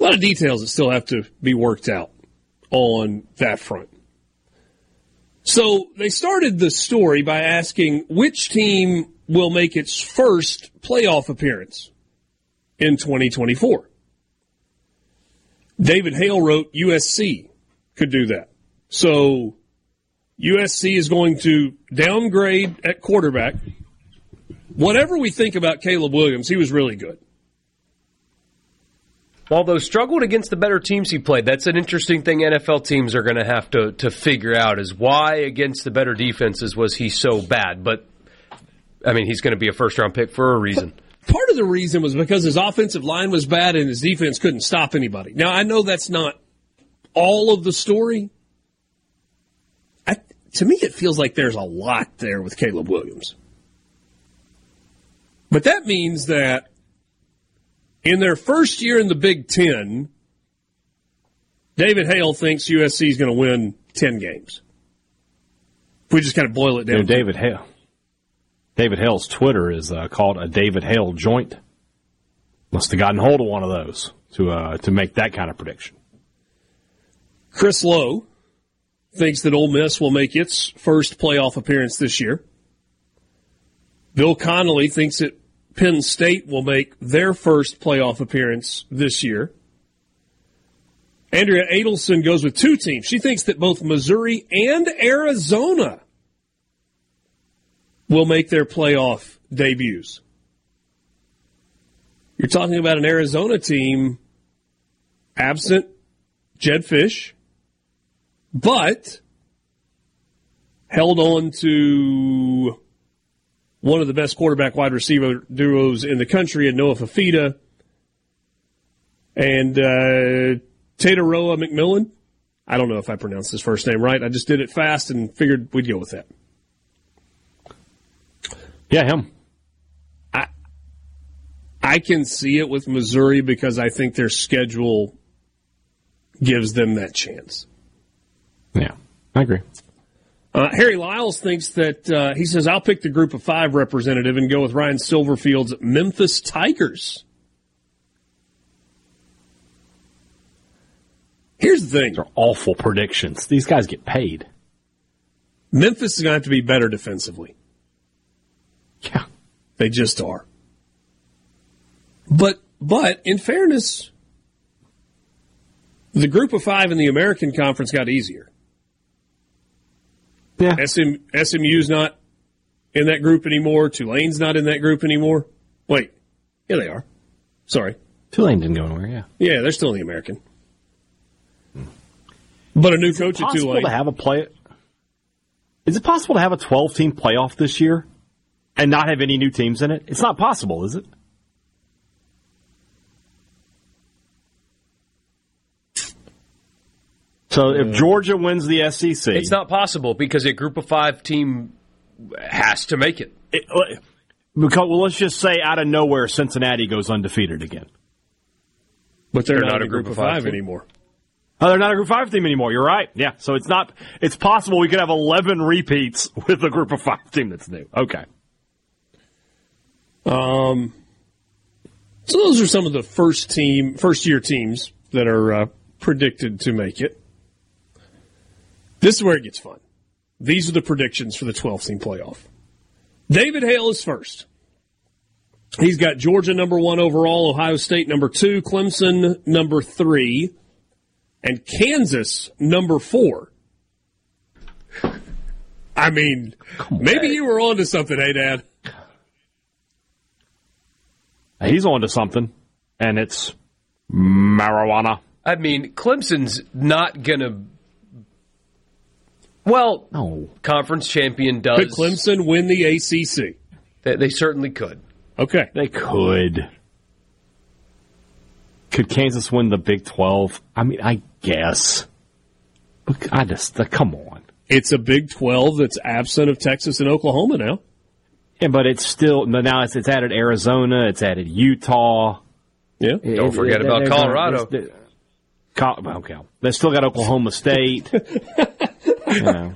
a lot of details that still have to be worked out on that front. So they started the story by asking which team will make its first playoff appearance in 2024. David Hale wrote USC could do that. So USC is going to downgrade at quarterback. Whatever we think about Caleb Williams, he was really good. Although struggled against the better teams he played, that's an interesting thing NFL teams are going to have to to figure out is why against the better defenses was he so bad. But I mean, he's going to be a first round pick for a reason. Part of the reason was because his offensive line was bad and his defense couldn't stop anybody. Now I know that's not all of the story. I, to me, it feels like there's a lot there with Caleb Williams. But that means that in their first year in the Big Ten, David Hale thinks USC is going to win 10 games. If we just kind of boil it down. know, David Hale. David Hale's Twitter is uh, called a David Hale joint. Must have gotten hold of one of those to uh, to make that kind of prediction. Chris Low thinks that Ole Miss will make its first playoff appearance this year. Bill Connelly thinks that Penn State will make their first playoff appearance this year. Andrea Adelson goes with two teams. She thinks that both Missouri and Arizona will make their playoff debuts. You're talking about an Arizona team absent Jedd Fisch, but held on to one of the best quarterback wide receiver duos in the country in Noah Fifita and uh, Tetairoa McMillan. I don't know if I pronounced his first name right. I just did it fast and figured we'd go with that. Yeah, him. I I can see it with Missouri because I think their schedule gives them that chance. Yeah, I agree. Uh, Harry Lyles thinks that uh, he says I'll pick the Group of Five representative and go with Ryan Silverfield's Memphis Tigers. Here's the thing: They're awful predictions. These guys get paid. Memphis is going to have to be better defensively. Yeah. They just are. But but in fairness, the Group of Five in the American Conference got easier. Yeah. SM, SMU's not in that group anymore. Tulane's not in that group anymore. Wait, yeah, they are. Sorry, Tulane didn't go anywhere. Yeah. yeah, they're still in the American. But a new coach at Possible Tulane. to have a play. Is it possible to have a 12 team playoff this year and not have any new teams in it? It's not possible, is it? So if mm. Georgia wins the SEC, It's not possible because a group of five team has to make it. it- uh, because well, let's just say out of nowhere Cincinnati goes undefeated again. but they're, They're not, a group, of five, team. anymore. Oh, they're not a Group of Five team anymore. You're right. Yeah, so it's not. It's possible we could have 11 repeats with a Group of Five team that's new. Okay. Um, so those are some of the first team, first year teams that are uh, predicted to make it. This is where it gets fun. These are the predictions for the 12 team playoff. David Hale is first. He's got Georgia number one overall, Ohio State number two, Clemson number three, and Kansas number four. I mean, maybe you were onto something, hey, Dad. He's on to something, and it's marijuana. I mean, Clemson's not going to. Well, No. conference champion does. Could Clemson win the ACC? They, they certainly could. Okay. They could. Could Kansas win the Big 12? I mean, I guess. But I just, uh, come on. It's a Big 12 that's absent of Texas and Oklahoma now. Yeah, but it's still, now it's, it's added Arizona, it's added Utah. Yeah. Don't forget about they're Colorado. they're- Col- okay. They still got Oklahoma State. you know.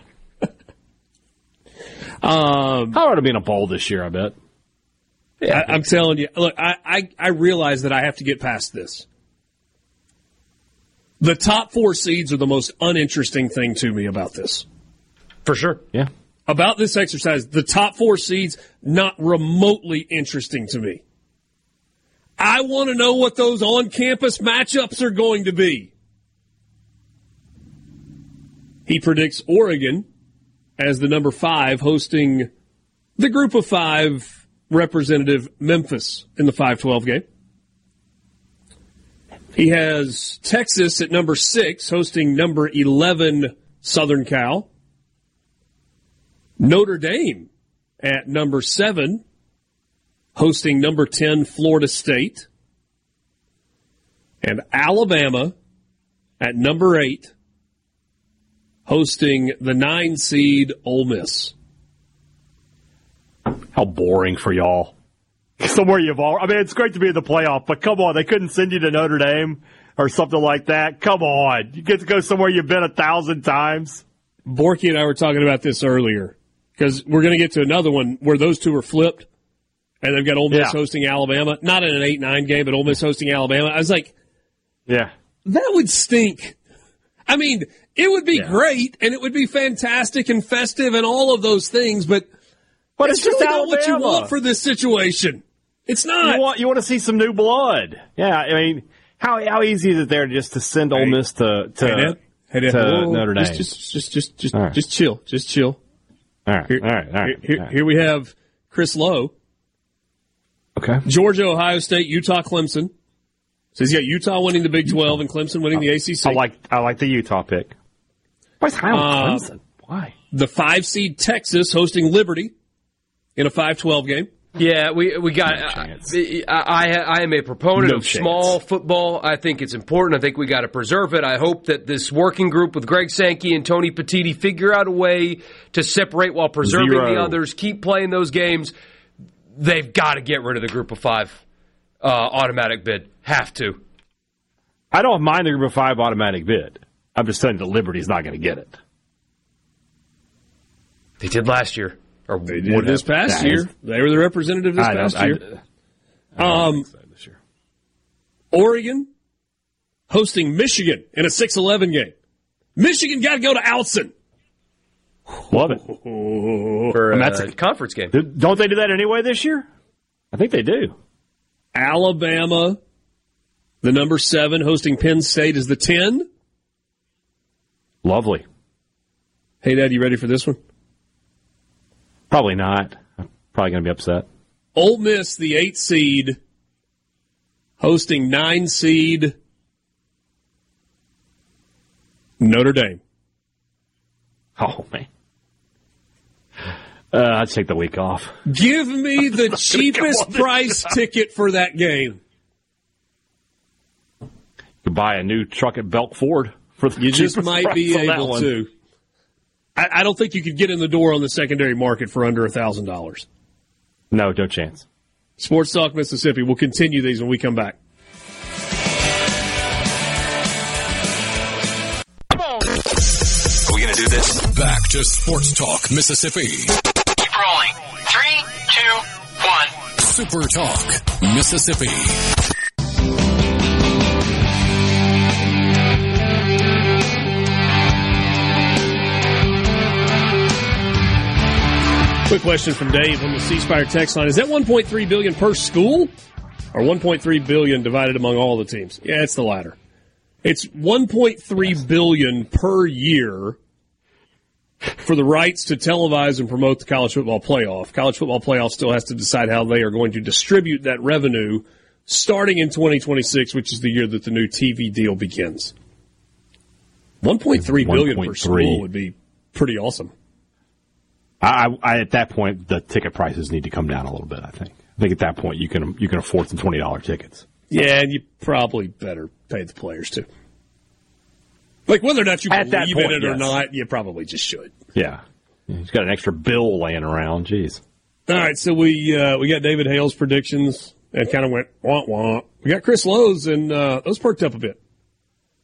Um, Colorado be in a bowl this year, I bet. I, I'm telling you, look, I, I, I realize that I have to get past this. The top four seeds are the most uninteresting thing to me about this. For sure. Yeah. About this exercise, the top four seeds, not remotely interesting to me. I want to know what those on campus matchups are going to be. He predicts Oregon as the number five, hosting the group of five representative Memphis in the 512 game. He has Texas at number six, hosting number 11 Southern Cal. Notre Dame at number seven, hosting number 10 Florida State. And Alabama at number eight, hosting the nine seed Ole Miss. How boring for y'all. Somewhere you've all, I mean, it's great to be in the playoff, but come on, they couldn't send you to Notre Dame or something like that. Come on. You get to go somewhere you've been a thousand times. Borky and I were talking about this earlier because we're going to get to another one where those two are flipped and they've got Ole Miss Yeah. hosting Alabama. Not in an 8 9 game, but Ole Miss hosting Alabama. I was like, Yeah. that would stink. I mean, it would be Yeah. great and it would be fantastic and festive and all of those things, but, But it's, it's, just really not what you want for this situation. It's not. You want you want to see some new blood. Yeah, I mean, how how easy is it there just to send Ole Miss to to, Hey, Dad. Hey, Dad. to Whoa, Notre Dame? Just, just, just, just, just, right. just chill. Just chill. All right, Here, all right, all right. here, all right. here we have Chris Low, Okay. Georgia, Ohio State, Utah, Clemson. So he's got Utah winning the Big 12 and Clemson winning the ACC. I like I like the Utah pick. Why's high on Uh, Clemson? Why? the five seed Texas hosting Liberty in a 5-12 game. Yeah, we we got. No I. I I am a proponent No of chance. small football. I think it's important. I think we got to preserve it. I hope that this working group with Greg Sankey and Tony Petitti figure out a way to separate while preserving Zero. the others. Keep playing those games. They've got to get rid of the group of five uh, automatic bid. Have to. I don't mind the group of five automatic bid. I'm just saying that Liberty's not going to get it. They did last year. Or They did this past year. They were the representative this I past I- year. I don't Um, this year. Oregon hosting Michigan in a 6-11 game. Michigan got to go to Autzen. Love it. for And that's a- conference game. Don't they do that anyway this year? I think they do. Alabama, the number seven, hosting Penn State is the 10. Lovely. Hey, Dad, you ready for this one? Probably not. I'm probably going to be upset. Ole Miss, the eight seed, hosting nine seed Notre Dame. Oh man. Uh, I'd take the week off. Give me the cheapest price ticket for that game. You buy a new truck at Belk Ford for the You just might be price on that able to. I, I don't think you could get in the door on the secondary market for under a thousand dollars. No, no chance. Sports Talk Mississippi. We'll continue these when we come back. Are we going to do this? Back to Sports Talk Mississippi. Keep rolling. Three, two, one. Super Talk Mississippi. Quick question from Dave on the C Spire text line: Is that 1.3 billion per school, or 1.3 billion divided among all the teams? Yeah, it's the latter. It's 1.3 billion per year for the rights to televise and promote the college football playoff. College football playoff still has to decide how they are going to distribute that revenue starting in 2026, which is the year that the new TV deal begins. 1.3 billion per 1.3. school would be pretty awesome. I, I, at that point, the ticket prices need to come down a little bit. I think. I think at that point you can you can afford some twenty dollar tickets. Yeah, and you probably better pay the players too. Like whether or not you At believe point, in it or yes. not, you probably just should. Yeah, he's got an extra bill laying around. Jeez. All right, so we uh, we got David Hale's predictions and kind of went wah wah. We got Chris Low's and uh, those perked up a bit.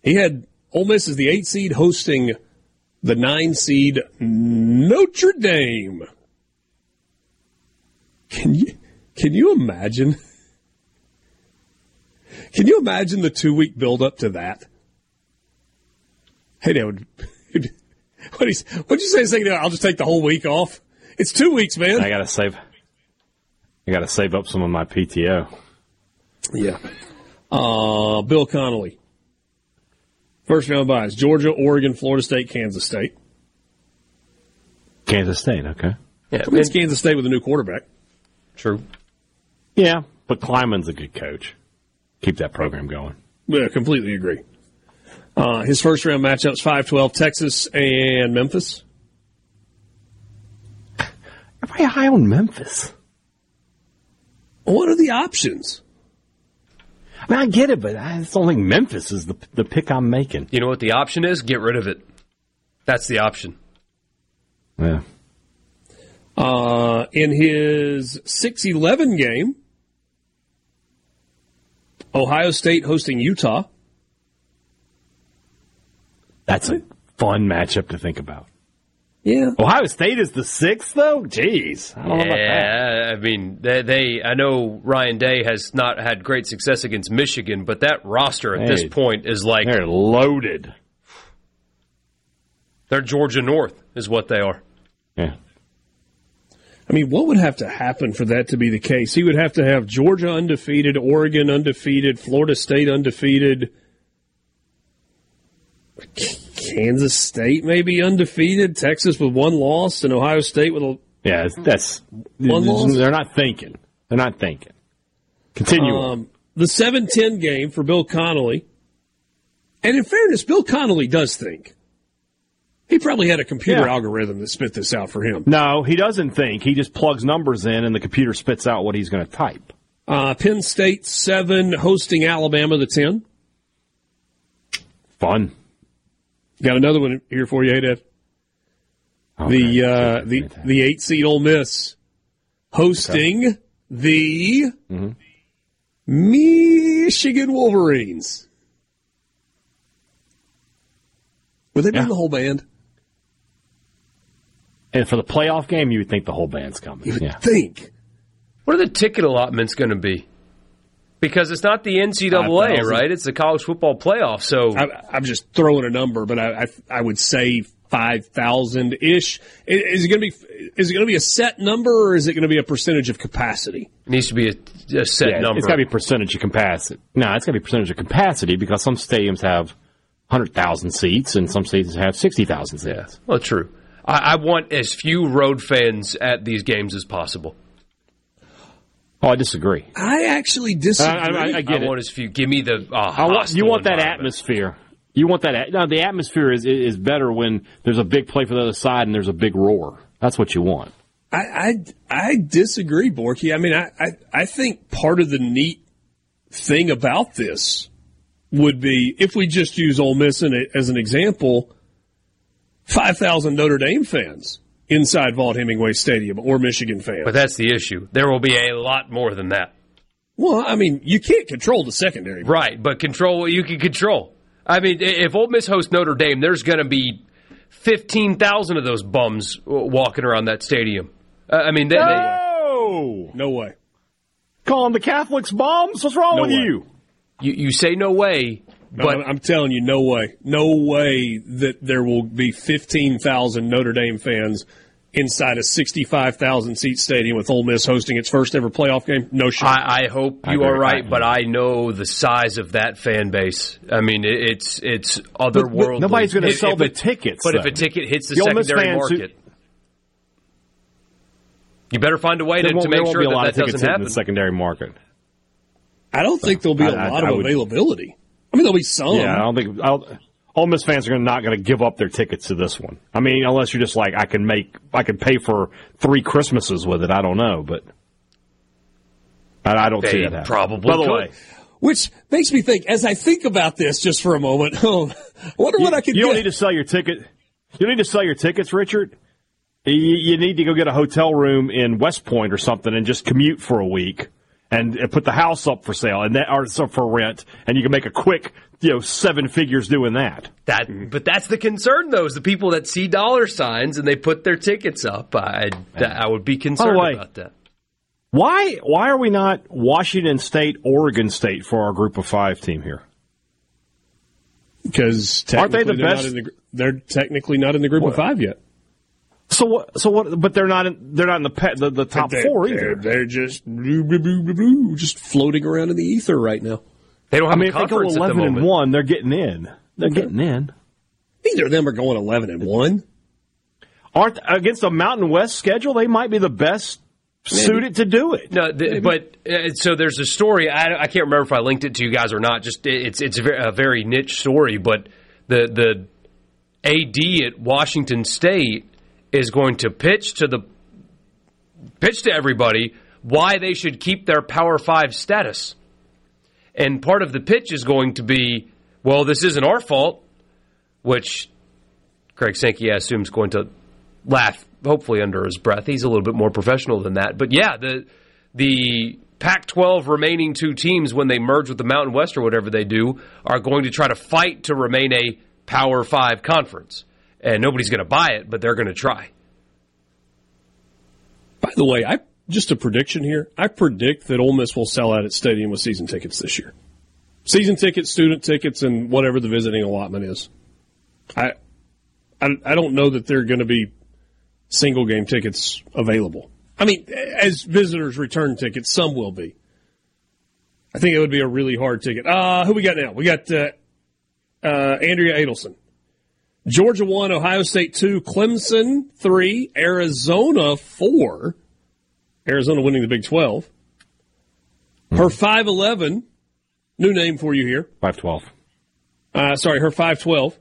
He had Ole Miss as the eight seed hosting the nine seed Notre Dame. Can you can you imagine? Can you imagine the two week build up to that? Hey, would. What is? What'd you say a second ago? I'll just take the whole week off. It's two weeks, man. I gotta save. I gotta save up some of my PTO. Yeah. Uh, Bill Connelly. First round buys Georgia, Oregon, Florida State, Kansas State. Kansas State. Okay. Yeah, I mean, it's Kansas State with a new quarterback. true. Yeah, but Klieman's a good coach. Keep that program going. Yeah, completely agree. Uh, his first round matchups 5 12, Texas and Memphis. Everybody high on Memphis. What are the options? I mean, I get it, but I just don't think Memphis is the the pick I'm making. You know what the option is? Get rid of it. That's the option. Yeah. Uh, in his 6 11 game, Ohio State hosting Utah. That's a fun matchup to think about. Yeah. Ohio State is the sixth, though. Jeez, I don't know about that. Yeah, I mean, they, they. I know Ryan Day has not had great success against Michigan, but that roster at this point is like They're loaded. they're Georgia North, is what they are. Yeah. I mean, what would have to happen for that to be the case? He would have to have Georgia undefeated, Oregon undefeated, Florida State undefeated, Kansas State maybe undefeated, Texas with one loss, and Ohio State with a. Yeah, that's One loss? they're not thinking. They're not thinking. Continue. Um, the 7 10 game for Bill Connelly. And in fairness, Bill Connelly does think. He probably had a computer Yeah. algorithm that spit this out for him. No, he doesn't think. He just plugs numbers in, and the computer spits out what he's going to type. Uh, Penn State 7 hosting Alabama the 10. Fun. Got another one here for you, hey, Dad. The uh, the the eight seed Ole Miss hosting the Michigan Wolverines. Would they bring Yeah. the whole band? and for the playoff game, you would think the whole band's coming. You would Yeah. think. What are the ticket allotments going to be? Because it's not the NCAA, 5,000. right? It's the college football playoff. So I, I'm just throwing a number, but I I, I would say five thousand ish. Is it going to be is it going to be a set number or is it going to be a percentage of capacity? it needs to be a, a set Yeah, number. It's got to be percentage of capacity. No, it's got to be percentage of capacity because some stadiums have 100,000 seats and some stadiums have 60,000 seats. Yeah, well, true. I, I want as few road fans at these games as possible. Oh, I disagree. I actually disagree. I- I- I get I it. want as few. Give me the. Uh, I want, you want that atmosphere. You want that. at- No, the atmosphere is is better when there's a big play for the other side and there's a big roar. That's what you want. I, I, I disagree, Borky. I mean, I, I, I think part of the neat thing about this would be if we just use Ole Miss in it as an example, 5,000 Notre Dame fans inside Vaught Hemingway Stadium or Michigan fans. But that's the issue. There will be a lot more than that. well, I mean, you can't control the secondary. Right, but control what you can control. I mean, if Ole Miss hosts Notre Dame, there's going to be 15,000 of those bums walking around that stadium. Uh, I mean, they, they, Oh, No way. calling the Catholics bombs. What's wrong No with way. you? you, you say no way, No, but I'm- I'm telling you, no way. No way that there will be 15,000 Notre Dame fans inside a 65,000 seat stadium with Ole Miss hosting its first ever playoff game. No shot. I, I hope you agree. are right. I- but I know the size of that fan base. I mean, it, it's it's otherworldly. nobody's gonna sell if the it- tickets, But if a ticket hits the, The secondary fans who- market, you better find a way to, to make there won't sure be a that lot that of tickets doesn't in the secondary market. I don't think there'll be a I- I- lot I of would- availability. I mean, there'll be some. Yeah, I don't think I'll, Ole Miss fans are gonna, not going to give up their tickets to this one. I mean, unless you're just like I can make, I can pay for three Christmases with it. I don't know, but I, I don't see that. happening. probably By the could. way, Which makes me think, as I think about this just for a moment, oh, I wonder what I could you don't need to sell your ticket. You need to sell your tickets, Richard. You, you need to go get a hotel room in West Point or something and just commute for a week and, and put the house up for sale and that or so for rent, and you can make a quick, you know, seven figures doing that. That, mm-hmm. but that's the concern, though, is the people that see dollar signs and they put their tickets up. I, I would be concerned way, about that. Why why are we not Washington State, Oregon State for our group of five team here? Because Aren't they the technically they're not best- in the they're technically not in the group of five yet. So what? So what? But they're not in. They're not in the pe- the, the top They're- 4 they're, either. They're just blue, blue, just floating around in the ether right now. They don't have. I have mean, a if they go conference at the eleven and one, they're getting in. They're getting in. Neither of them are going eleven and one. Aren't against a Mountain West schedule? They might be the best suited to do it. No, the, but uh, so there's a story. I, I can't remember if I linked it to you guys or not. Just it's it's a very, a very niche story, but the the AD at Washington State is going to pitch to the pitch to everybody why they should keep their Power Five status. And part of the pitch is going to be, well, this isn't our fault, which Greg Sankey, I assume, is going to laugh, hopefully under his breath. He's a little bit more professional than that. But yeah, the the Pac-12 remaining two teams, when they merge with the Mountain West or whatever they do, are going to try to fight to remain a Power Five conference. And nobody's going to buy it, but they're going to try. By the way, I just a prediction here. I predict that Ole Miss will sell out its stadium with season tickets this year. Season tickets, student tickets, and whatever the visiting allotment is. I I, I don't know that there are going to be single game tickets available. I mean, as visitors return tickets, some will be. I think it would be a really hard ticket. Uh, who we got now? We got uh, uh, Andrea Adelson. Georgia 1, Ohio State 2, Clemson 3, Arizona 4. Arizona winning the Big 12. Her 5'11, new name for you here. 512. Uh, sorry, her 5'12.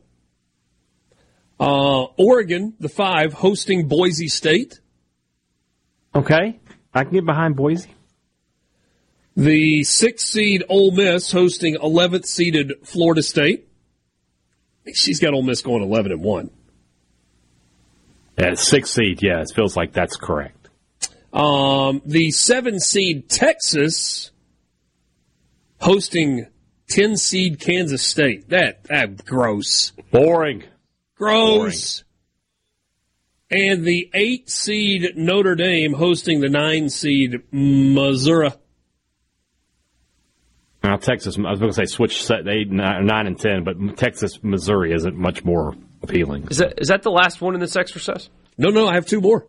Uh, Oregon, the 5, hosting Boise State. Okay. I can get behind Boise. The 6 seed Ole Miss hosting 11th seeded Florida State. She's got Ole Miss going 11 and 1. At six seed. Yeah, it feels like that's correct. Um, the seven seed Texas hosting 10 seed Kansas State. That, that gross. Boring. Gross. Boring. And the eight seed Notre Dame hosting the nine seed Missouri. Now, Texas, I was going to say switch set eight, nine, nine and ten, but Texas, Missouri isn't much more appealing. Is that is that the last one in this exercise? No, no, I have two more.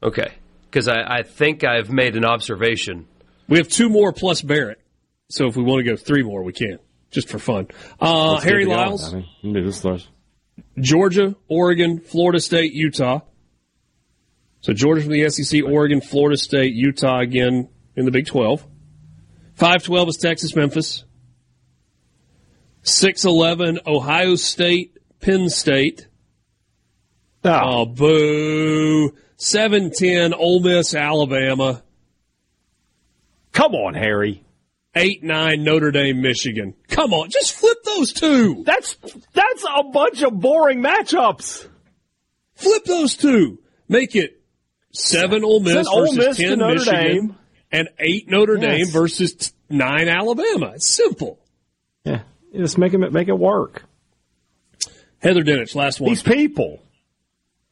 Okay, because I, I think I've made an observation. We have two more plus Barrett, so if we want to go three more, we can, just for fun. Uh, Harry Lyles, I mean, do this Georgia, Oregon, Florida State, Utah. So Georgia from the SEC, Oregon, Florida State, Utah again in the Big 12. 512 is Texas, Memphis. 611, Ohio State, Penn State. Oh, oh boo. 710, Ole Miss, Alabama. Come on, Harry. 8 9, Notre Dame, Michigan. Come on, just flip those two. That's, that's a bunch of boring matchups. Flip those two. Make it 7 Ole Miss versus Miss 10 Notre Michigan. Dame and eight Notre yes. Dame versus nine Alabama. It's simple. Yeah, just make it make it work. Heather Dinich, last one. These people.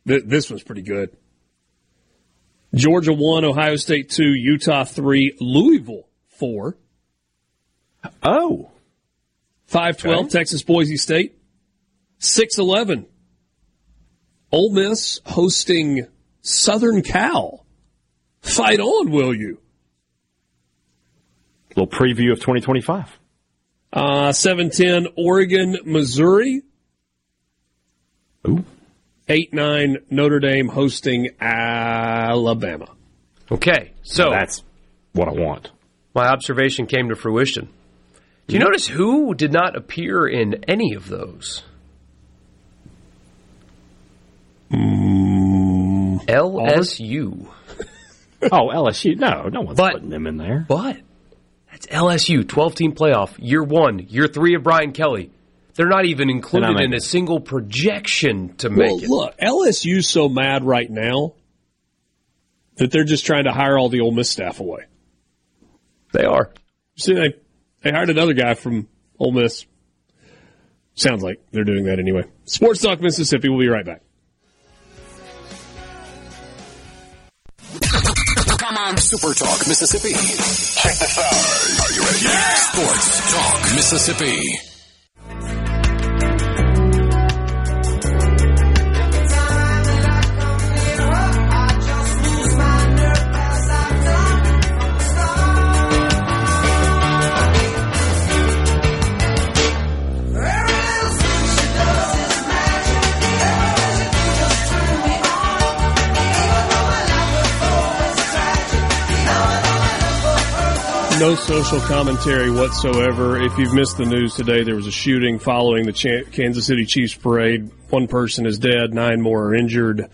Th- this was pretty good. Georgia one, Ohio State two, Utah three, Louisville four. Oh. Five twelve, okay. Texas Boise State. Six eleven. Ole Miss hosting Southern Cal. Fight on, will you? Little preview of 2025. Uh, 710 Oregon, Missouri. Ooh. 8 9 Notre Dame hosting Alabama. Okay, so that's what I want. My observation came to fruition. Do you notice who did not appear in any of those? Mm, LSU. oh, LSU. No, no one's but, putting them in there. But it's LSU, 12 team playoff, year one, year three of Brian Kelly. They're not even included in a single projection to make well, it. Look, LSU's so mad right now that they're just trying to hire all the Ole Miss staff away. They are. See, they, they hired another guy from Ole Miss. Sounds like they're doing that anyway. Sports Talk Mississippi. We'll be right back. On, Super Talk Mississippi. Check this out. Are you ready? Yeah. Sports Talk Mississippi. No social commentary whatsoever. If you've missed the news today, there was a shooting following the Ch- Kansas City Chiefs parade. One person is dead, nine more are injured.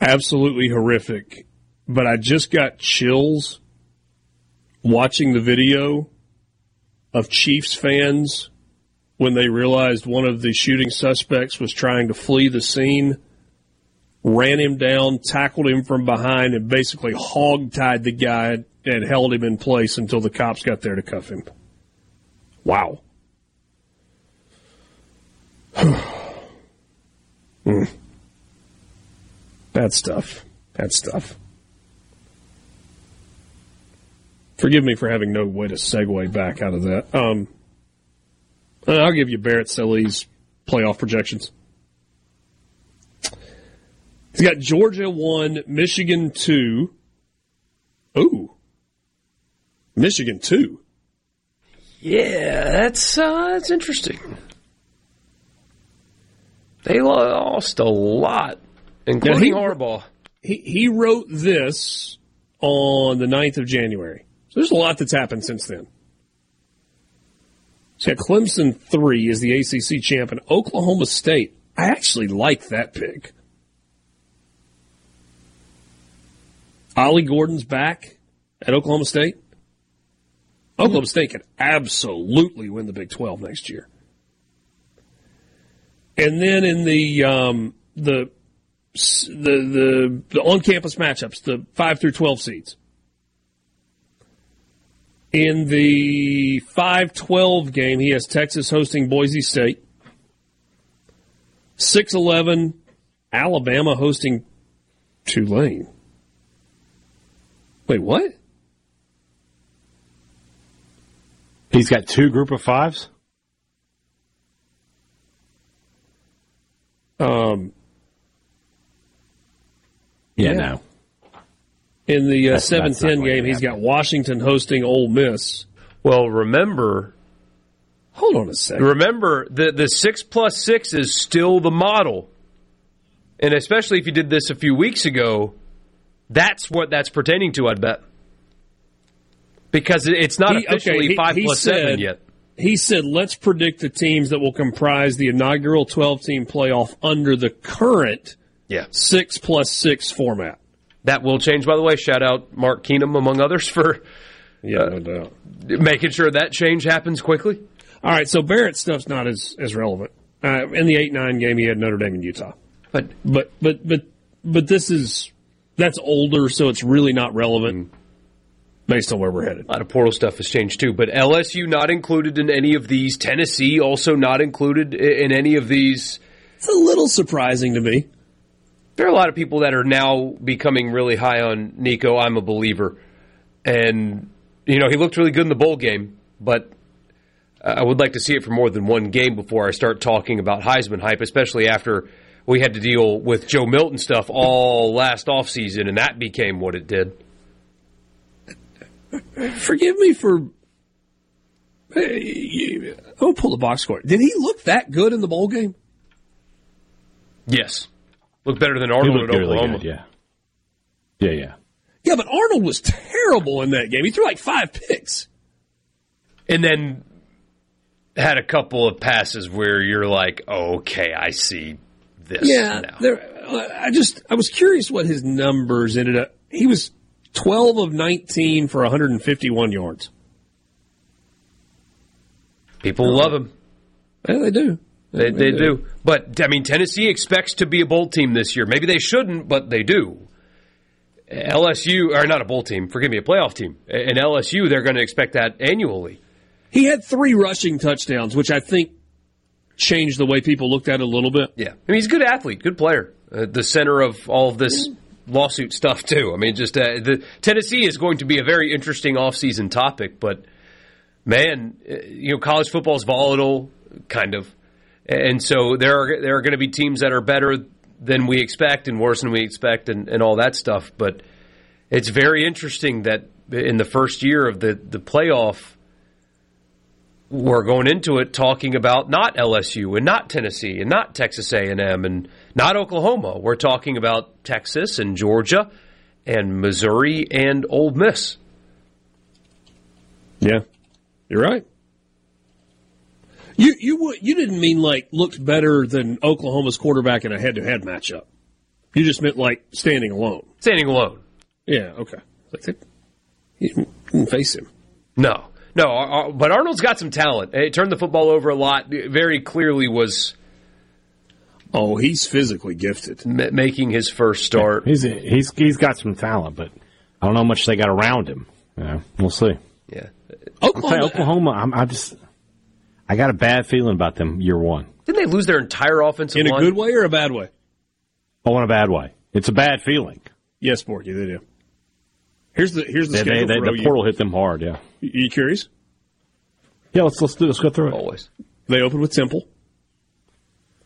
Absolutely horrific. But I just got chills watching the video of Chiefs fans when they realized one of the shooting suspects was trying to flee the scene, ran him down, tackled him from behind, and basically hog-tied the guy and held him in place until the cops got there to cuff him. Wow. mm. Bad stuff. Bad stuff. Forgive me for having no way to segue back out of that. Um, I'll give you Barrett Sallee's playoff projections. He's got Georgia one, Michigan two. Ooh, Michigan too. Yeah, that's uh, that's interesting. They lost a lot, including he, Harbaugh. He he wrote this on the 9th of January. So there's a lot that's happened since then. So yeah, Clemson three is the ACC champ, and Oklahoma State. I actually like that pick. Ollie Gordon's back at Oklahoma State. Oklahoma State can absolutely win the Big 12 next year. And then in the um, the the the, the on campus matchups, the five through twelve seeds. In the 5-12 game, he has Texas hosting Boise State. 6-11, Alabama hosting Tulane. Wait, what? He's got two group of fives? Um, yeah, yeah. no. In the uh, 7-10 game, he's got Washington hosting Ole Miss. Well, remember. Hold on a second. Remember, the, the 6 plus 6 is still the model. And especially if you did this a few weeks ago, that's what that's pertaining to, I'd bet. Because it's not he, officially okay, he, 5 he plus said, 7 yet. He said, let's predict the teams that will comprise the inaugural 12 team playoff under the current yeah. 6 plus 6 format. That will change, by the way. Shout out Mark Keenum, among others, for yeah, uh, no doubt. making sure that change happens quickly. All right, so Barrett stuff's not as, as relevant. Uh, in the 8 9 game, he had Notre Dame and Utah. But, but, but, but, but this is, that's older, so it's really not relevant. Mm based on where we're headed. A lot of portal stuff has changed too, but LSU not included in any of these. Tennessee also not included in any of these. It's a little surprising to me there are a lot of people that are now becoming really high on Nico. I'm a believer, and you know he looked really good in the bowl game, but I would like to see it for more than one game before I start talking about Heisman hype, especially after we had to deal with Joe Milton stuff all last offseason, and that became what it did. Forgive me for. I'll oh, pull the box score. Did he look that good in the bowl game? Yes. Look better than Arnold at Oklahoma. Good, yeah. Yeah, yeah. Yeah, but Arnold was terrible in that game. He threw like five picks. And then had a couple of passes where you're like, oh, okay, I see this. Yeah, there, I just I was curious what his numbers ended up. He was 12 of 19 for 151 yards. People love him. Yeah, they do. They, they do. But, I mean, Tennessee expects to be a bowl team this year. Maybe they shouldn't, but they do. LSU, or not a bowl team, forgive me, a playoff team. And LSU, they're going to expect that annually. He had three rushing touchdowns, which I think changed the way people looked at it a little bit. Yeah. I mean, he's a good athlete, good player. Uh, the center of all of this lawsuit stuff, too. I mean, just uh, the Tennessee is going to be a very interesting offseason topic, but man, uh, you know, college football is volatile, kind of. And so there are there are going to be teams that are better than we expect and worse than we expect and, and all that stuff. But it's very interesting that in the first year of the, the playoff, we're going into it talking about not LSU and not Tennessee and not Texas A&M and not Oklahoma. We're talking about Texas and Georgia and Missouri and Ole Miss. Yeah, you're right. You you you didn't mean like looked better than Oklahoma's quarterback in a head to head matchup. You just meant like standing alone. Standing alone. Yeah. Okay. Like they, you didn't face him. No, no. uh, uh, But Arnold's got some talent. He turned the football over a lot. Very clearly was Oh, he's physically gifted. m- making his first start. He's he's he's got some talent, but I don't know how much they got around him. Yeah, we'll see. Yeah. Oklahoma, say Oklahoma. I'm, I just I got a bad feeling about them year one. Didn't they lose their entire offensive in a line? good way or a bad way? Oh, in a bad way. It's a bad feeling. Yes, Borky, they do. Here's the here's the They, they, schedule they, for the OU. portal hit them hard. Yeah. You- You curious? Yeah. Let's let's do. Let's go through it. Always. They opened with Temple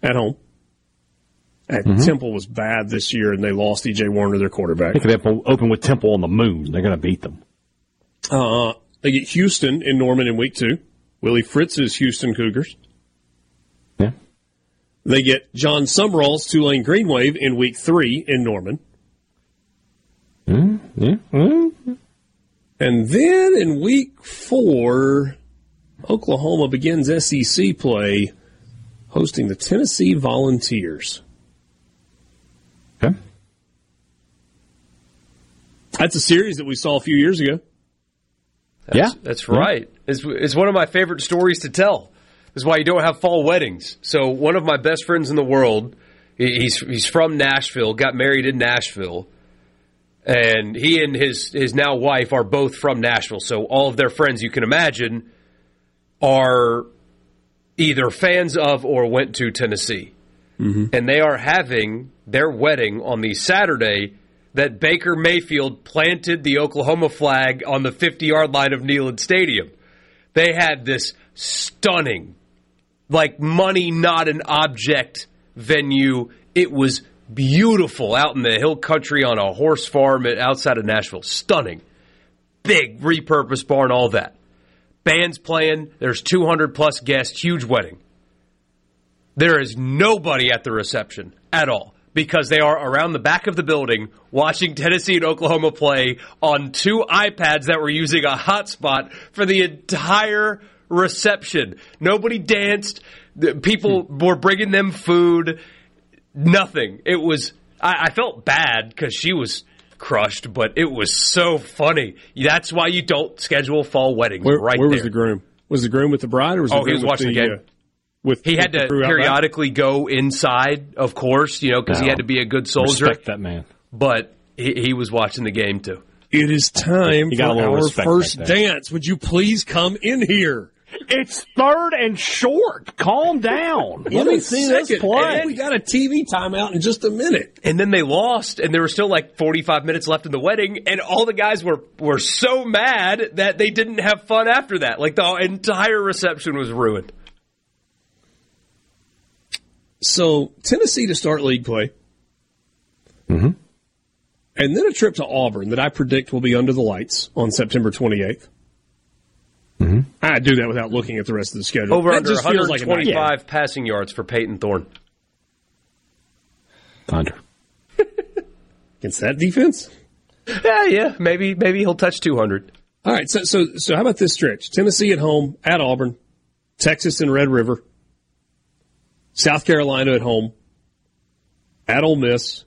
at home. And Mm-hmm. Temple was bad this year, and they lost E.J. Warner, their quarterback. They could open with Temple on the moon. They're going to beat them. Uh, they get Houston in Norman in week two. Willie Fritz's Houston Cougars. Yeah. They get Jon Sumrall's Tulane Green Wave in week three in Norman. Yeah. Mm. And then in week four, Oklahoma begins SEC play hosting the Tennessee Volunteers. Okay. That's a series that we saw a few years ago. yeah. That's right. It's, it's one of my favorite stories to tell. Is why you don't have fall weddings. So one of my best friends in the world, he's he's from Nashville, got married in Nashville, and he and his his now wife are both from Nashville. So all of their friends you can imagine are either fans of or went to Tennessee, mm-hmm. and they are having their wedding on the Saturday that Baker Mayfield planted the Oklahoma flag on the 50 yard line of Neyland Stadium. They had this stunning, like money not an object venue. It was beautiful out in the hill country on a horse farm outside of Nashville. Stunning. Big repurposed barn, all that. Bands playing, there's 200 plus guests, huge wedding. There is nobody at the reception at all because they are around the back of the building watching Tennessee and Oklahoma play on two iPads that were using a hotspot for the entire reception. Nobody danced. People hmm. were bringing them food. Nothing. It was. I, I felt bad because she was crushed, but it was so funny. That's why you don't schedule fall weddings. Where, right where there. was the groom? Was the groom with the bride, or was the Oh, he was with watching the game. uh, with He had with the to crew out back? periodically go inside, of course, you know, because he had to be a good soldier. Respect that man. But he, he was watching the game too. It is time You for our first dance. Would you please come in here? It's third and short. Calm down. Let me see this play. and we got a TV timeout in just a minute. And then they lost, and there were still like 45 minutes left in the wedding, and all the guys were, were so mad that they didn't have fun after that. Like the entire reception was ruined. So Tennessee to start league play, Mm-hmm. and then a trip to Auburn that I predict will be under the lights on September 28th. Mm-hmm. I do that without looking at the rest of the schedule. Over That under just feels like a 125 passing yards for Payton Thorne. Thunder. against that defense. Yeah, yeah, maybe maybe he'll touch 200. All right, so so so how about this stretch? Tennessee at home, at Auburn, Texas and Red River, South Carolina at home, at Ole Miss,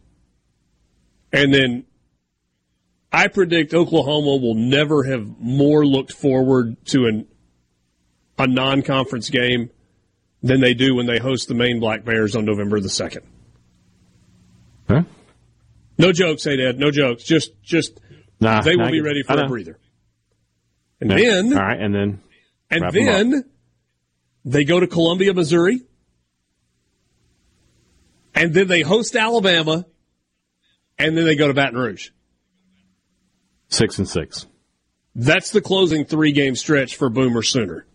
and then I predict Oklahoma will never have more looked forward to an a non-conference game than they do when they host the Maine Black Bears on November the second. Huh? No jokes, hey Dad. No jokes. Just just Nah, they will be ready for a breather. And Yeah. then all right, and then and then they go to Columbia, Missouri. And then they host Alabama. And then they go to Baton Rouge. Six and six. That's the closing three game stretch for Boomer Sooner.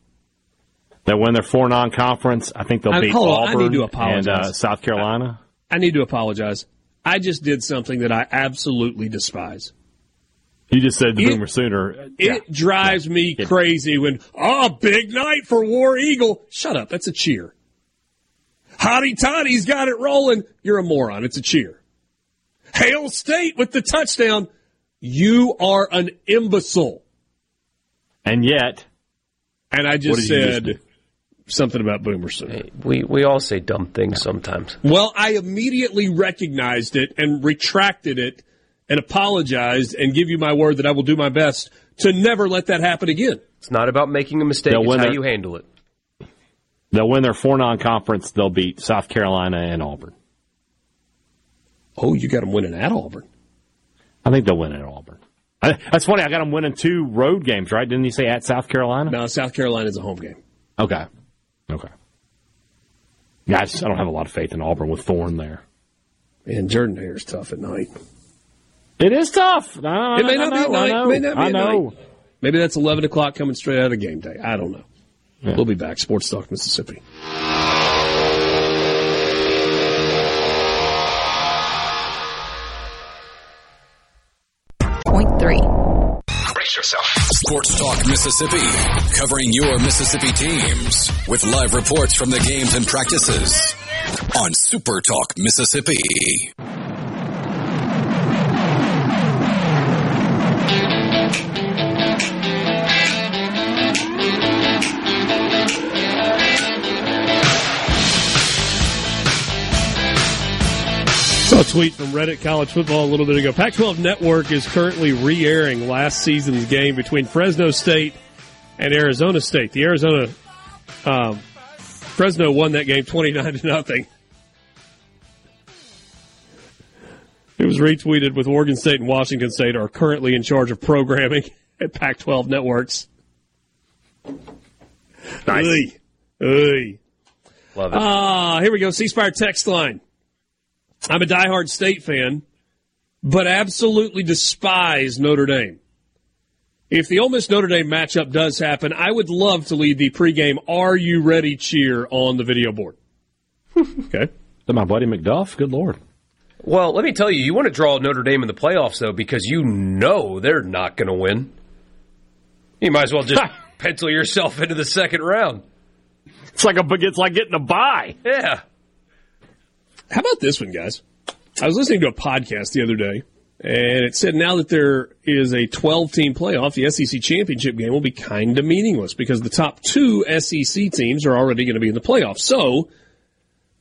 That win their four non-conference, I think they'll I- beat hold on, I Auburn need to and uh, South Carolina. I need to apologize. I just did something that I absolutely despise. You just said the It- Boomer Sooner. It Yeah. drives me crazy when, oh, big night for War Eagle. Shut up. That's a cheer. Hottie Toddy's got it rolling. You're a moron. It's a cheer. Hail State with the touchdown. You are an imbecile. And yet, And I just did you just said something about Boomer Sooner. Hey, we we all say dumb things sometimes. Well, I immediately recognized it and retracted it and apologized and give you my word that I will do my best to never let that happen again. It's not about making a mistake; They'll it's how their- you handle it. they'll win their four non-conference. They'll beat South Carolina and Auburn. Oh, you got them winning at Auburn. I think they'll win at Auburn. I, that's funny. I got them winning two road games, right? Didn't you say at South Carolina? No, South Carolina is a home game. Okay. Okay. Yeah, I, just, I don't have a lot of faith in Auburn with Thorne there. And Jordan Hare's tough at night. It is tough. I, It may not I be at know, night. May not be I at know. night. Maybe that's 11 o'clock coming straight out of game day. I don't know. We'll be back. Sports Talk Mississippi. Sports Talk Mississippi, covering your Mississippi teams with live reports from the games and practices on Super Talk Mississippi. Saw a tweet from Reddit College Football a little bit ago. Pac 12 Network is currently re airing last season's game between Fresno State and Arizona State. The Arizona, um, Fresno won that game 29 to nothing. It was retweeted with Oregon State and Washington State are currently in charge of programming at Pac 12 networks. Nice. Love it. Ah, here we go. C Spire text line. I'm a diehard state fan, but absolutely despise Notre Dame. If the Ole Miss Notre Dame matchup does happen, I would love to lead the pregame "Are you ready?" cheer on the video board. okay. Is that my buddy McDuff? Good lord. well, let me tell you, you want to draw Notre Dame in the playoffs though, because you know they're not going to win. You might as well just pencil yourself into the second round. It's like a it's like getting a bye. Yeah. How about this one, guys? I was listening to a podcast the other day, and it said now that there is a 12 team playoff, the SEC championship game will be kind of meaningless because the top two SEC teams are already going to be in the playoffs. So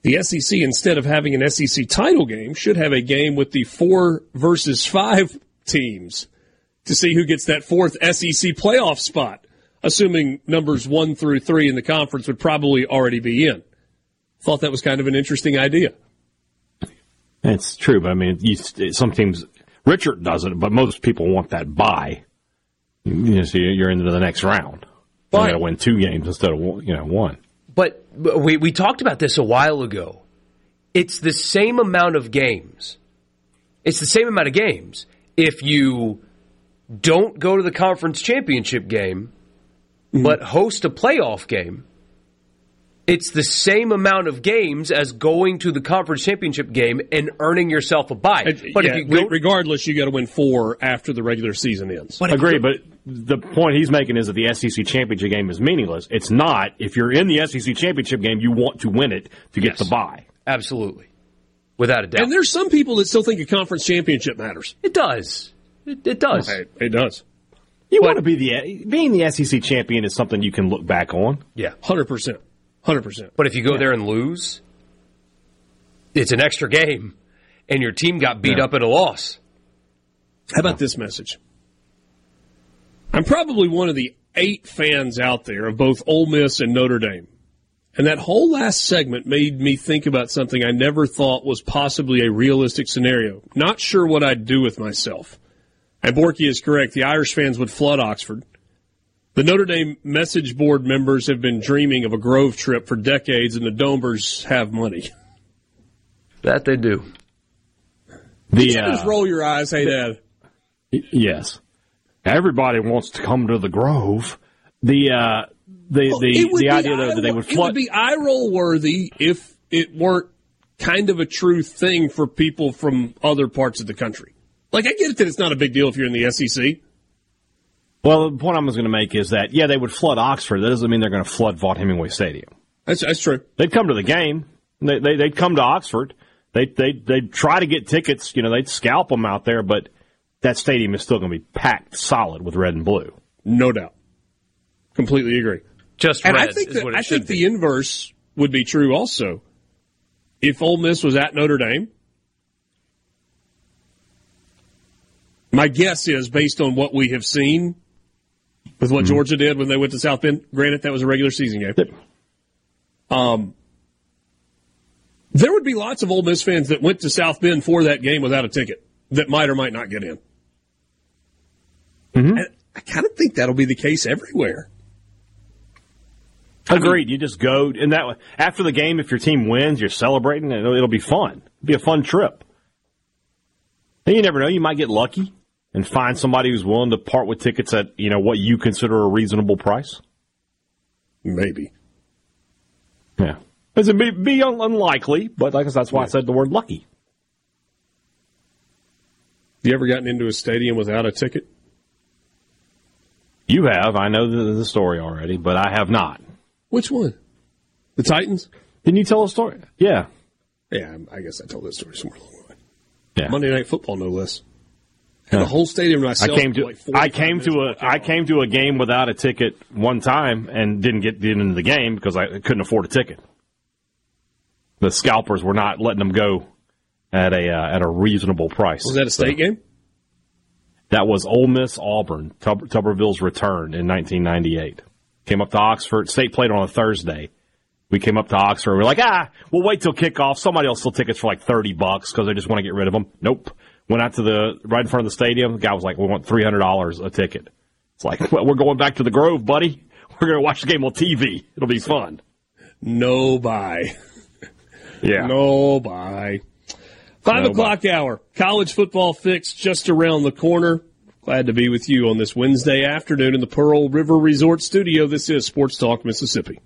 the SEC, instead of having an SEC title game, should have a game with the four versus five teams to see who gets that fourth SEC playoff spot, assuming numbers one through three in the conference would probably already be in. Thought that was kind of an interesting idea. It's true, but I mean, you, some teams, Richard doesn't, but most people want that bye. You know, so you're into the next round. You got to win two games instead of you know one. But, but we, we talked about this a while ago. It's the same amount of games. It's the same amount of games. If you don't go to the conference championship game, mm-hmm. but host a playoff game, it's the same amount of games as going to the conference championship game and earning yourself a bye. But yeah, if you go, regardless, you got to win four after the regular season ends. but Agree, but the point he's making is that the SEC championship game is meaningless. It's not. If you're in the SEC championship game, you want to win it to get Yes. the bye. absolutely, without a doubt, And there's some people that still think a conference championship matters. it does. It, it does. It does. You want to be the being the SEC champion is something you can look back on. Yeah. 100%. 100%. But if you go there and lose, it's an extra game, and your team got beat Yeah. up at a loss. How about this message? I'm probably one of the eight fans out there of both Ole Miss and Notre Dame. And that whole last segment made me think about something I never thought was possibly a realistic scenario. Not sure what I'd do with myself. And Borky is correct. The Irish fans would flood Oxford. The Notre Dame message board members have been dreaming of a Grove trip for decades, and the Domers have money. That they do. The Just uh, roll your eyes, hey, Dad. yes, everybody wants to come to the Grove. The uh, the Well, the the idea though that they would It flood. would be eye roll worthy if it weren't kind of a true thing for people from other parts of the country. Like I get it that it's not a big deal if you're in the SEC. Well, the point I was going to make is that yeah, they would flood Oxford. That doesn't mean they're going to flood Vaught Hemingway Stadium. That's that's true. They'd come to the game. They, they they'd come to Oxford. They they they'd try to get tickets. You know, they'd scalp them out there, but that stadium is still going to be packed solid with red and blue. No doubt. Completely agree. Just And red I think is that, what it I think be. the inverse would be true also. If Ole Miss was at Notre Dame, my guess is based on what we have seen with what Georgia did when they went to South Bend. Granted, that was a regular season game. Um, there would be lots of Ole Miss fans that went to South Bend for that game without a ticket that might or might not get in. And I kind of think that'll be the case everywhere. Agreed. You just go and that way after the game, if your team wins, you're celebrating. It'll, it'll be fun. It'll be a fun trip. And you never know. You might get lucky and find somebody who's willing to part with tickets at you know what you consider a reasonable price. Maybe. Yeah, it's a be, be un- unlikely, but like I said, that's why I said the word lucky. You ever gotten into a stadium without a ticket? You have. I know the, the story already, but I have not. Which one? The Titans? Didn't you tell a story? Yeah. Yeah, I guess I told that story somewhere along the way. Yeah. Monday Night Football, no less. Had the whole stadium to I came to like I came to before a came I on. came to a game without a ticket one time and didn't get, get into the game because I couldn't afford a ticket. The scalpers were not letting them go at a uh, at a reasonable price. Was that a state game? That was Ole Miss Auburn, Tub- Tuberville's return in 1998. Came up to Oxford. State played on a Thursday. We came up to Oxford. We're like, ah, we'll wait till kickoff. Somebody else sell tickets for like 30 bucks because they just want to get rid of them. Nope. Went out to the right in front of the stadium. The guy was like, we want $300 a ticket. It's like, well, we're going back to the Grove, buddy. We're going to watch the game on TV. It'll be fun. No buy. Yeah. No buy. Five No o'clock hour. College football fix just around the corner. Glad to be with you on this Wednesday afternoon in the Pearl River Resort Studio. This is Sports Talk Mississippi.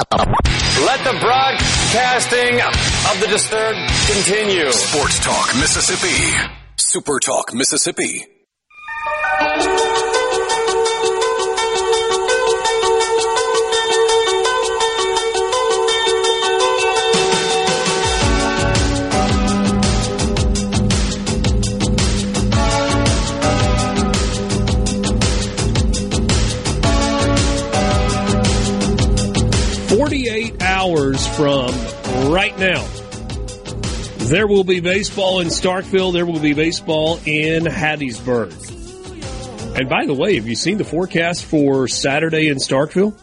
Let the broadcasting of the disturbed continue. Sports Talk Mississippi. Super Talk Mississippi. From right now, there will be baseball in Starkville. There will be baseball in Hattiesburg. And by the way, have you seen the forecast for Saturday in Starkville?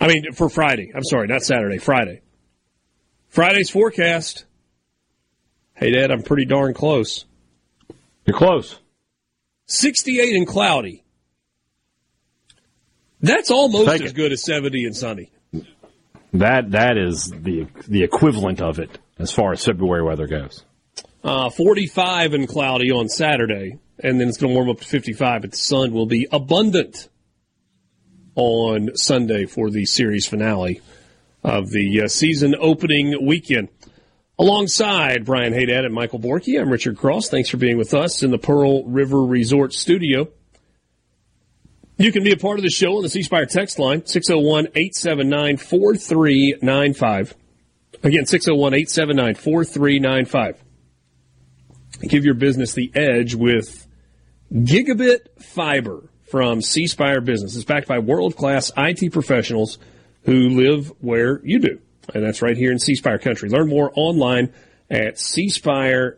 I mean, for Friday. I'm sorry, not Saturday, Friday. Friday's forecast. Hey, Dad, I'm pretty darn close. You're close. 68 and cloudy. That's almost as good as 70 and sunny. That that is the the equivalent of it as far as February weather goes. Uh, 45 and cloudy on Saturday, and then it's going to warm up to 55, but the sun will be abundant on Sunday for the series finale of the uh, season opening weekend. Alongside Brian Hadad and Michael Borky, I'm Richard Cross. Thanks for being with us in the Pearl River Resort studio. You can be a part of the show on the C Spire text line, 601 879 4395. Again, 601 879 4395. Give your business the edge with Gigabit Fiber from C Spire Business. It's backed by world class IT professionals who live where you do. And that's right here in C Spire country. Learn more online at cspire.com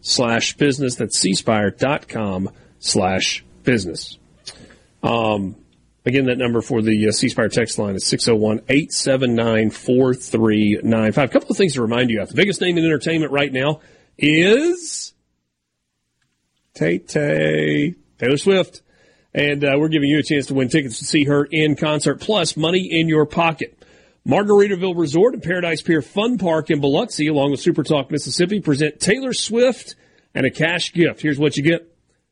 slash business. That's cspire.com slash business. Um, again, that number for the uh, C Spire text line is 601 879 4395. A couple of things to remind you of. The biggest name in entertainment right now is Tay Tay, Taylor Swift. And uh, we're giving you a chance to win tickets to see her in concert, plus money in your pocket. Margaritaville Resort and Paradise Pier Fun Park in Biloxi, along with Super Talk Mississippi, present Taylor Swift and a cash gift. Here's what you get.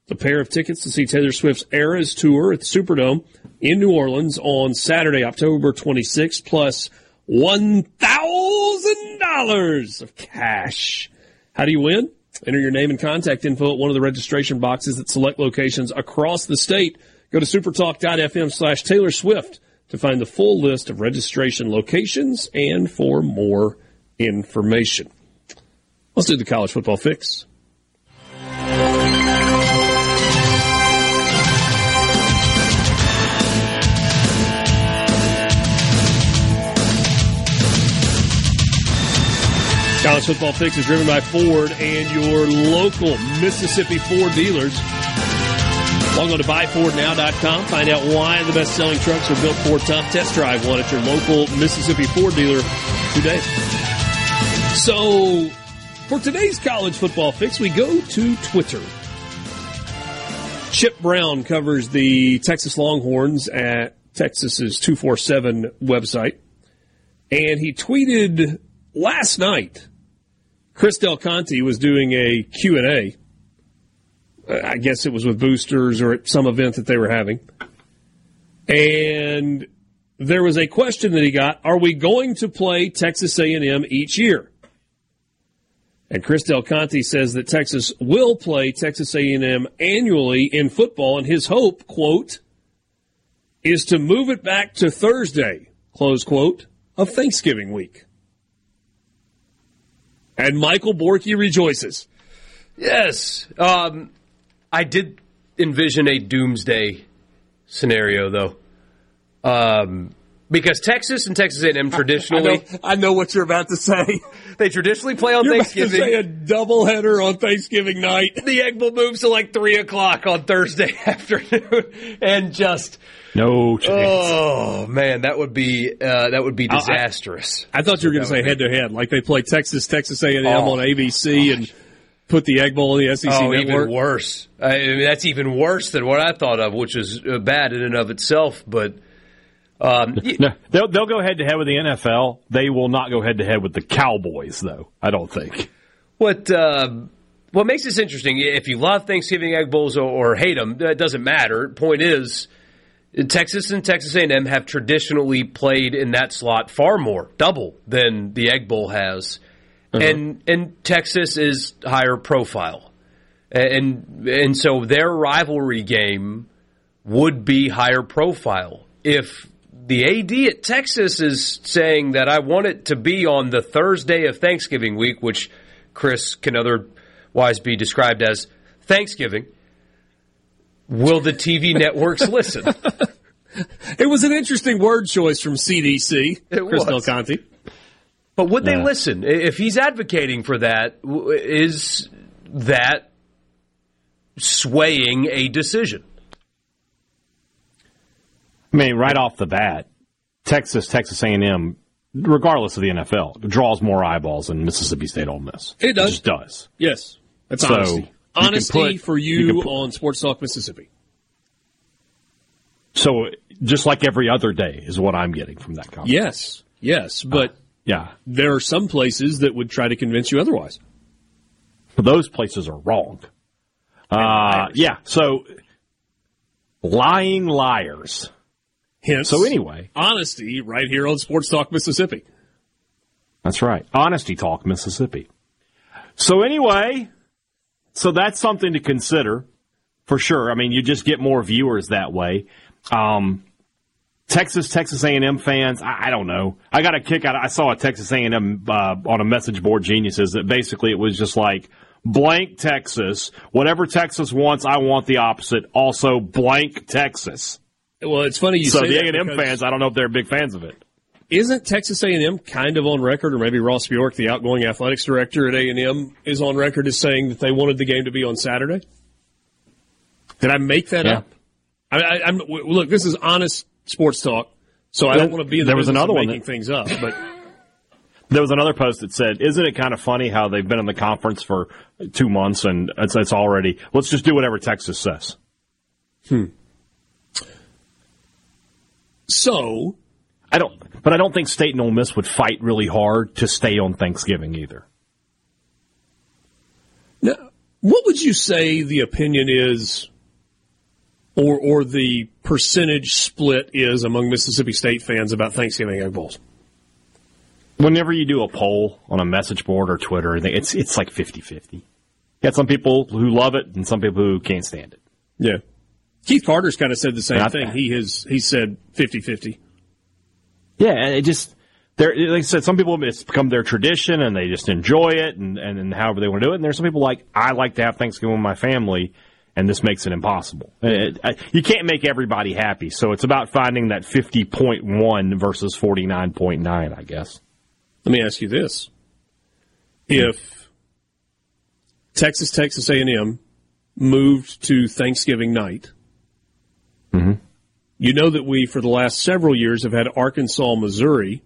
The pair of tickets to see Taylor Swift's Eras Tour at the Superdome in New Orleans on Saturday, October 26th, plus $1,000 of cash. How do you win? Enter your name and contact info at one of the registration boxes at select locations across the state. Go to supertalk.fm slash Taylor Swift to find the full list of registration locations and for more information. Let's do the college football fix. College Football Fix is driven by Ford and your local Mississippi Ford dealers. Log on to buyfordnow.com. Find out why the best selling trucks are built Ford tough. Test drive one at your local Mississippi Ford dealer today. So, for today's College Football Fix, we go to Twitter. Chip Brown covers the Texas Longhorns at Texas's 247 website. And he tweeted last night, Chris Del Conte was doing a Q&A. I guess it was with boosters or at some event that they were having. And there was a question that he got, are we going to play Texas A&M each year? And Chris Del Conte says that Texas will play Texas A&M annually in football and his hope, quote, is to move it back to Thursday, close quote, of Thanksgiving week. And Michael Borky rejoices. Yes. Um, I did envision a doomsday scenario, though. Um, because Texas and Texas A&M traditionally, I know, I know what you're about to say. they traditionally play on You're Thanksgiving. about to say a doubleheader on Thanksgiving night. the egg bowl moves to like three o'clock on Thursday afternoon, and just No chance. oh man, that would be uh, that would be disastrous. I thought you were going to say head to head, like they play Texas, Texas A&M Oh, on ABC and put the Egg Bowl in the SEC oh, network. even worse. I mean, that's even worse than what I thought of, which is uh, bad in and of itself. But um, No, they'll they'll go head to head with the NFL. They will not go head to head with the Cowboys, though. I don't think. What uh, what makes this interesting? If you love Thanksgiving egg bowls or, or hate them, it doesn't matter. Point is, Texas and Texas A&M have traditionally played in that slot far more, double than the Egg Bowl has, and and Texas is higher profile, and and so their rivalry game would be higher profile if. The AD at Texas is saying that I want it to be on the Thursday of Thanksgiving week, which Chris can otherwise be described as Thanksgiving. Will the TV networks listen? It was an interesting word choice from CDC, It Chris was. But would they Yeah. listen? If he's advocating for that? Is that swaying a decision? I mean, right off the bat, Texas, Texas A&M, regardless of the NFL, draws more eyeballs than Mississippi State Ole Miss. It does. just does. Yes, that's So, honesty. you Honesty put- for you you, put- on Sports Talk Mississippi. So just like every other day is what I'm getting from that comment. Yes, yes, but Yeah. there are some places that would try to convince you otherwise. But those places are wrong. Uh, yeah. So lying liars. Hence, So anyway, honesty right here on Sports Talk Mississippi. That's right. Honesty Talk, Mississippi. So anyway, so that's something to consider for sure. I mean, you just get more viewers that way. Um, Texas, Texas A&M fans, I, I don't know. I got a kick out. I saw a Texas A&M uh, on a message board geniuses that basically it was just like blank Texas, whatever Texas wants, I want the opposite. Also blank Texas. Well, it's funny you so the that A&M fans, I don't know if they're big fans of it. Isn't Texas A&M kind of on record, or maybe Ross Bjork, the outgoing athletics director at A&M, is on record as saying that they wanted the game to be on Saturday? Did I make that Yeah. up? I, I, I'm w- look. This is honest sports talk, so I don't want to be in the There was another one making that- things up. But There was another post that said, "Isn't it kind of funny how they've been in the conference for two months and it's, it's already let's just do whatever Texas says." Hmm. So I don't, but I don't think State and Ole Miss would fight really hard to stay on Thanksgiving either. no, What would you say the opinion is, or or the percentage split is among Mississippi State fans about Thanksgiving egg bowls? Whenever you do a poll on a message board or Twitter, it's it's like 50-50. You got some people who love it and some people who can't stand it. Yeah. Keith Carter's kind of said the same Not thing. He has he said 50-50. Yeah, and it just there. Like I said, some people it's become their tradition and they just enjoy it, and, and, and however they want to do it. And there's some people like I like to have Thanksgiving with my family, and this makes it impossible. It- I- you can't make everybody happy, so it's about finding that fifty point one versus forty nine point nine, I guess. Let me ask you this: hmm. If Texas Texas A&M moved to Thanksgiving night, Mm-hmm. you know that we for the last several years have had Arkansas Missouri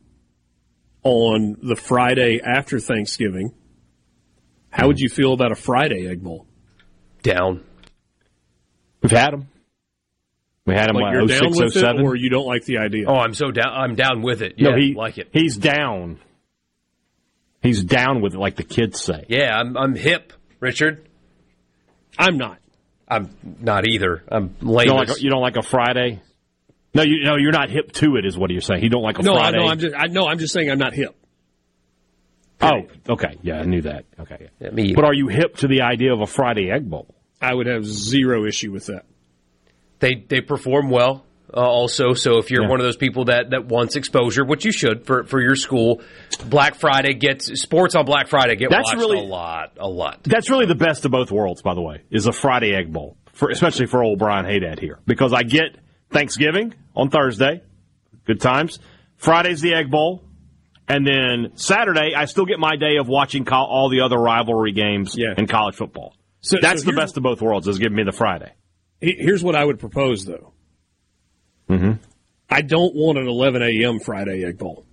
on the Friday after Thanksgiving. How would you feel about a Friday egg bowl? Down. We've had them. We had them Like like you're down 06, with it, 07. or you don't like the idea? Oh, I'm so down. I'm down with it. Yeah, no, he like it. He's down. He's down with it, like the kids say. Yeah, I'm, I'm hip, Richard. I'm not. I'm not either. I'm You don't like a, you don't like a Friday. No, you no, you're not hip to it, is what you're saying. You don't like a Friday. No, I Friday. know. I'm just. I know. I'm just saying I'm not hip. oh, okay, yeah, I knew that. Okay, Yeah, me but are you hip to the idea of a Friday egg bowl? I would have zero issue with that. they they perform well uh, also so if you're Yeah. one of those people that that wants exposure which you should for for your school black friday gets sports on black friday get That's watched really- a lot a lot That's really the best of both worlds, by the way, is a Friday egg bowl, for, especially for old Brian Hadad here, because I get Thanksgiving on Thursday, good times. Friday's the egg bowl, and then Saturday I still get my day of watching co- all the other rivalry games Yeah. in college football. So- That's so the best of both worlds. Is giving me the Friday. Here's what I would propose, though. Mm-hmm. I don't want an 11 a.m. Friday egg bowl.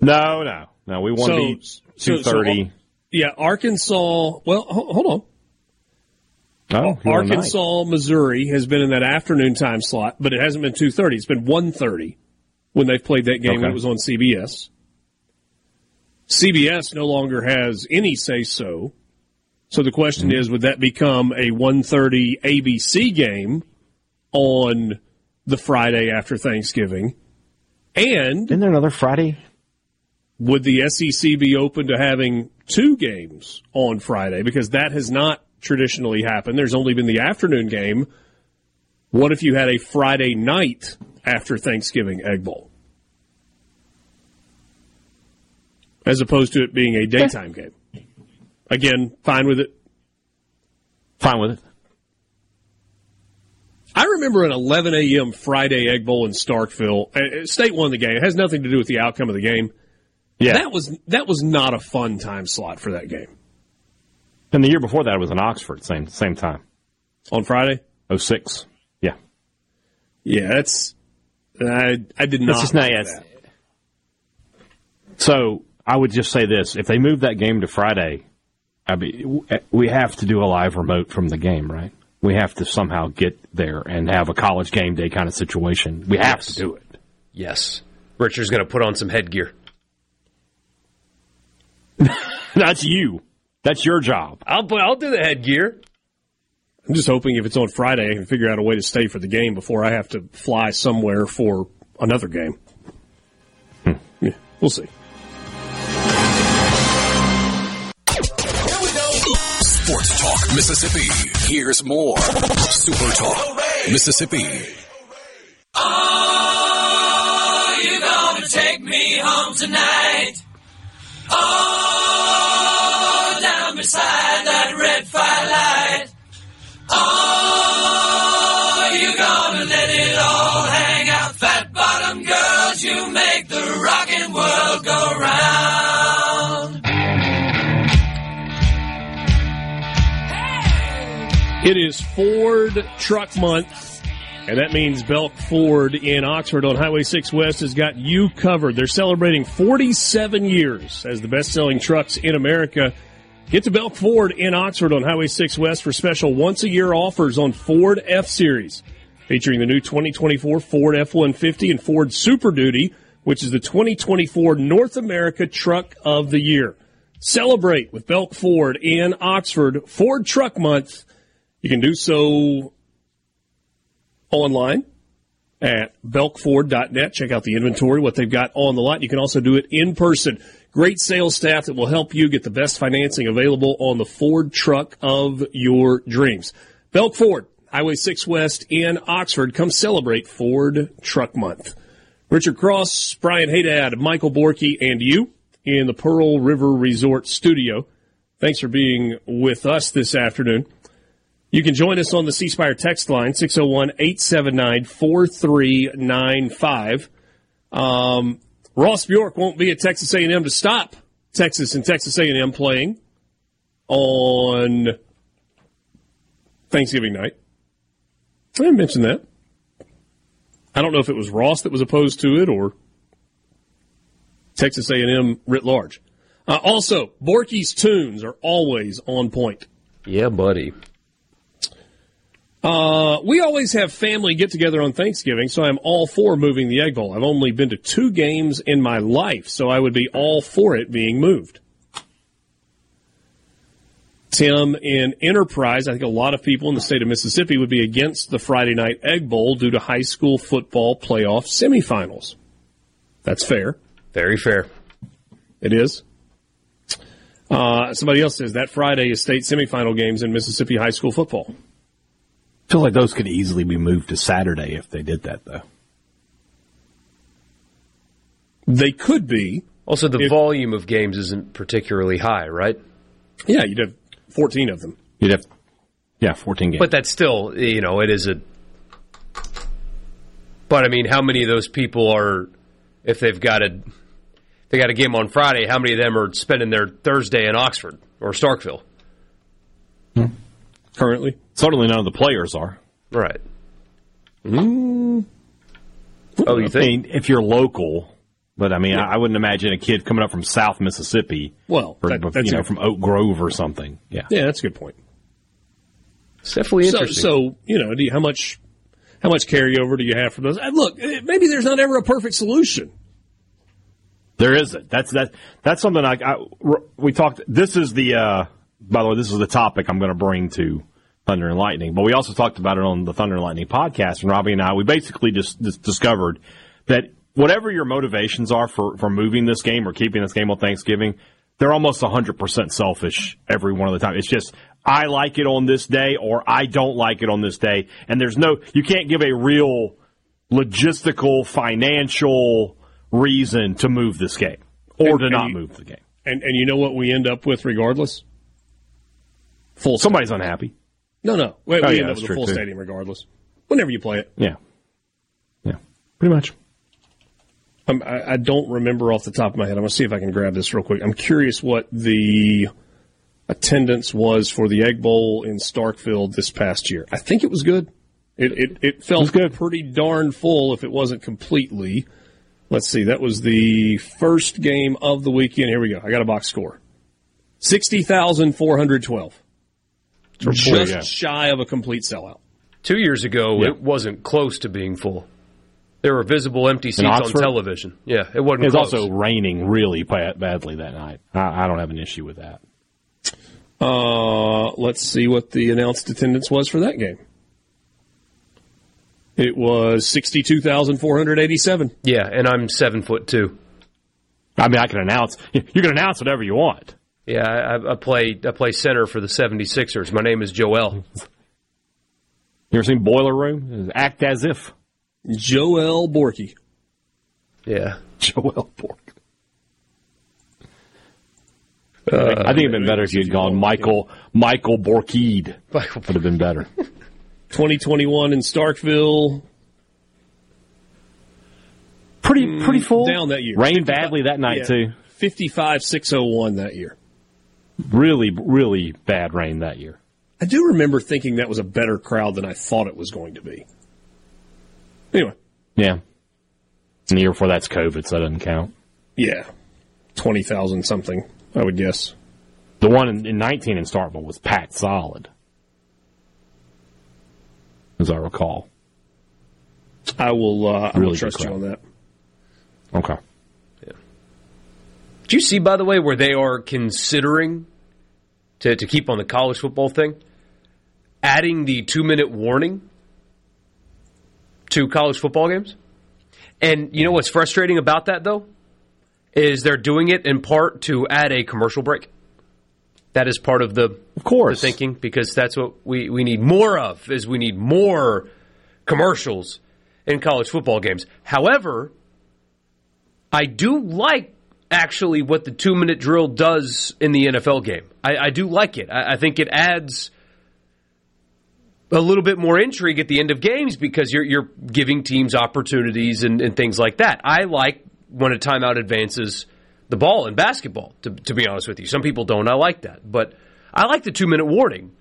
No, no, no. We want So- to be so- so- Yeah, Arkansas. Well, hold on. Oh, you want a night. Arkansas, Missouri has been in that afternoon time slot, but it hasn't been 2:30. It's been 1:30 when they've played that game when it was on CBS. CBS no longer has any say so. So the question Mm-hmm. is, would that become a 1:30 ABC game on the Friday after Thanksgiving? And Isn't there another Friday? would the SEC be open to having two games on Friday? Because that has not traditionally happened. There's only been the afternoon game. What if you had a Friday night after Thanksgiving Egg Bowl? As opposed to it being a daytime game. Again, fine with it. Fine with it. I remember an 11 a.m. Friday Egg Bowl in Starkville. Uh, State won the game. It has nothing to do with the outcome of the game. Yeah. That was that was not a fun time slot for that game and the year before that was in Oxford, same same time. on Friday. 06. Yeah. Yeah, that's I I did not. It's just not. So I would just say this: if they move that game to Friday, I mean, we have to do a live remote from the game, right? We have to somehow get there and have a college game day kind of situation. We have Yes. to do it. yes richard's going to put on some headgear That's you. That's your job. i'll i'll do the headgear I'm just hoping if it's on Friday, I can figure out a way to stay for the game before I have to fly somewhere for another game. Hmm. Yeah, we'll see. Sports Talk Mississippi. Here's more. Super Talk Mississippi. Are you gonna take me home tonight? Oh, It is Ford Truck Month, and that means Belk Ford in Oxford on Highway 6 West has got you covered. They're celebrating 47 years as the best selling trucks in America. Get to Belk Ford in Oxford on Highway 6 West for special once a year offers on Ford F Series, featuring the new 2024 Ford F 150 and Ford Super Duty, which is the 2024 North America Truck of the Year. Celebrate with Belk Ford in Oxford Ford Truck Month. You can do so online at belkford.net. Check out the inventory, what they've got on the lot. You can also do it in person. Great sales staff that will help you get the best financing available on the Ford truck of your dreams. Belk Ford, Highway 6 West in Oxford. Come celebrate Ford Truck Month. Richard Cross, Brian Hadad, Michael Borky, and you in the Pearl River Resort studio. Thanks for being with us this afternoon. You can join us on the C Spire text line, 601 879 4395. Um, Ross Bjork won't be at Texas A&M to stop Texas and Texas A&M playing on Thanksgiving night. I mentioned that. I don't know if it was Ross that was opposed to it or Texas A&M writ large. Uh, also, Borky's tunes are always on point. Yeah, buddy. Uh, we always have family get together on Thanksgiving, so I'm all for moving the Egg Bowl. I've only been to two games in my life, so I would be all for it being moved. Tim in Enterprise, I think a lot of people in the state of Mississippi would be against the Friday night Egg Bowl due to high school football playoff semifinals. That's fair. Very fair. It is. Uh, somebody else says that Friday is state semifinal games in Mississippi high school football. Feels like those could easily be moved to Saturday if they did that, though. They could be. Also, the If- volume of games isn't particularly high, right? Yeah, you'd have 14 of them. You'd have, yeah, 14 games. But that's still, you know, it is a. But I mean, how many of those people are, if they've got a, they got a game on Friday? How many of them are spending their Thursday in Oxford or Starkville? Hmm. Currently. Certainly none of the players are. Right. Oh, you I think? mean, if you're local, but I mean, I, I wouldn't imagine a kid coming up from South Mississippi Well, or that- that's you know from Oak Grove or something. Yeah, Yeah, that's a good point. It's definitely So, interesting. so you know, do you, how much how much carryover do you have from those? And look, eh, maybe there's not ever a perfect solution. there isn't. That's that. That's something I, I we talked. This is the. uh By the way, this is the topic I'm going to bring to Thunder and Lightning. But we also talked about it on the Thunder and Lightning podcast. And Robbie and I, we basically just, just discovered that whatever your motivations are for for moving this game or keeping this game on Thanksgiving, they're almost 100% selfish every one of the time. It's just, I like it on this day or I don't like it on this day. And there's no, you can't give a real logistical, financial reason to move this game or And- to and not you- move the game. And and you know what we end up with regardless? Full Somebody's unhappy. No, no. Oh, we, Oh, we yeah, end up with a full too. stadium regardless. Whenever you play it. Yeah. Yeah. Pretty much. I'm, I, I don't remember off the top of my head. I'm going to see if I can grab this real quick. I'm curious what the attendance was for the Egg Bowl in Starkville this past year. I think it was good. It it, it felt good. pretty darn full if it wasn't completely. Let's see. That was the first game of the weekend. Here we go. I got a box score. 60,412. Just yeah. shy of a complete sellout. Two years ago, Yeah. it wasn't close to being full. There were visible empty seats on television. Yeah, it wasn't It was close. also raining really bad, badly that night. I, I don't have an issue with that. Uh, let's see what the announced attendance was for that game. It was 62,487. yeah, and I'm seven foot two. I mean, I can announce. You can announce whatever you want. Yeah, I, I play I play center for the 76ers. My name is Joel. You ever seen Boiler Room? Act as if. Joel Borky. Yeah. Joel Bork. Uh, I think it'd been better if you'd gone Michael Michael Borkeed. Michael Would have been better. 2021 in Starkville. Pretty pretty mm, full. Down that year. Rained badly that night Yeah. too. 55,601 that year. Really really bad rain that year. I do remember thinking that was a better crowd than I thought it was going to be. Anyway, Yeah. And the year before that's COVID, so that doesn't count. yeah. 20,000 something, I would guess. The one in, in 19 in Starkville was packed solid, as I recall. I will, uh, I will Really trust you on that. Okay. Do you see, by the way, where they are considering to, to keep on the college football thing, adding the two minute warning to college football games? And you know what's frustrating about that, though? Is they're doing it in part to add a commercial break. That is part of the, of course. the thinking because that's what we, we need more of is we need more commercials in college football games. However, I do like actually what the two minute drill does in the NFL game. I, I do like it. I, I, think it adds a little bit more intrigue at the end of games because you're you're giving teams opportunities and, and things like that. I like when a timeout advances the ball in basketball. To, to be honest with you, some people don't. I like that, but I like the two minute warning.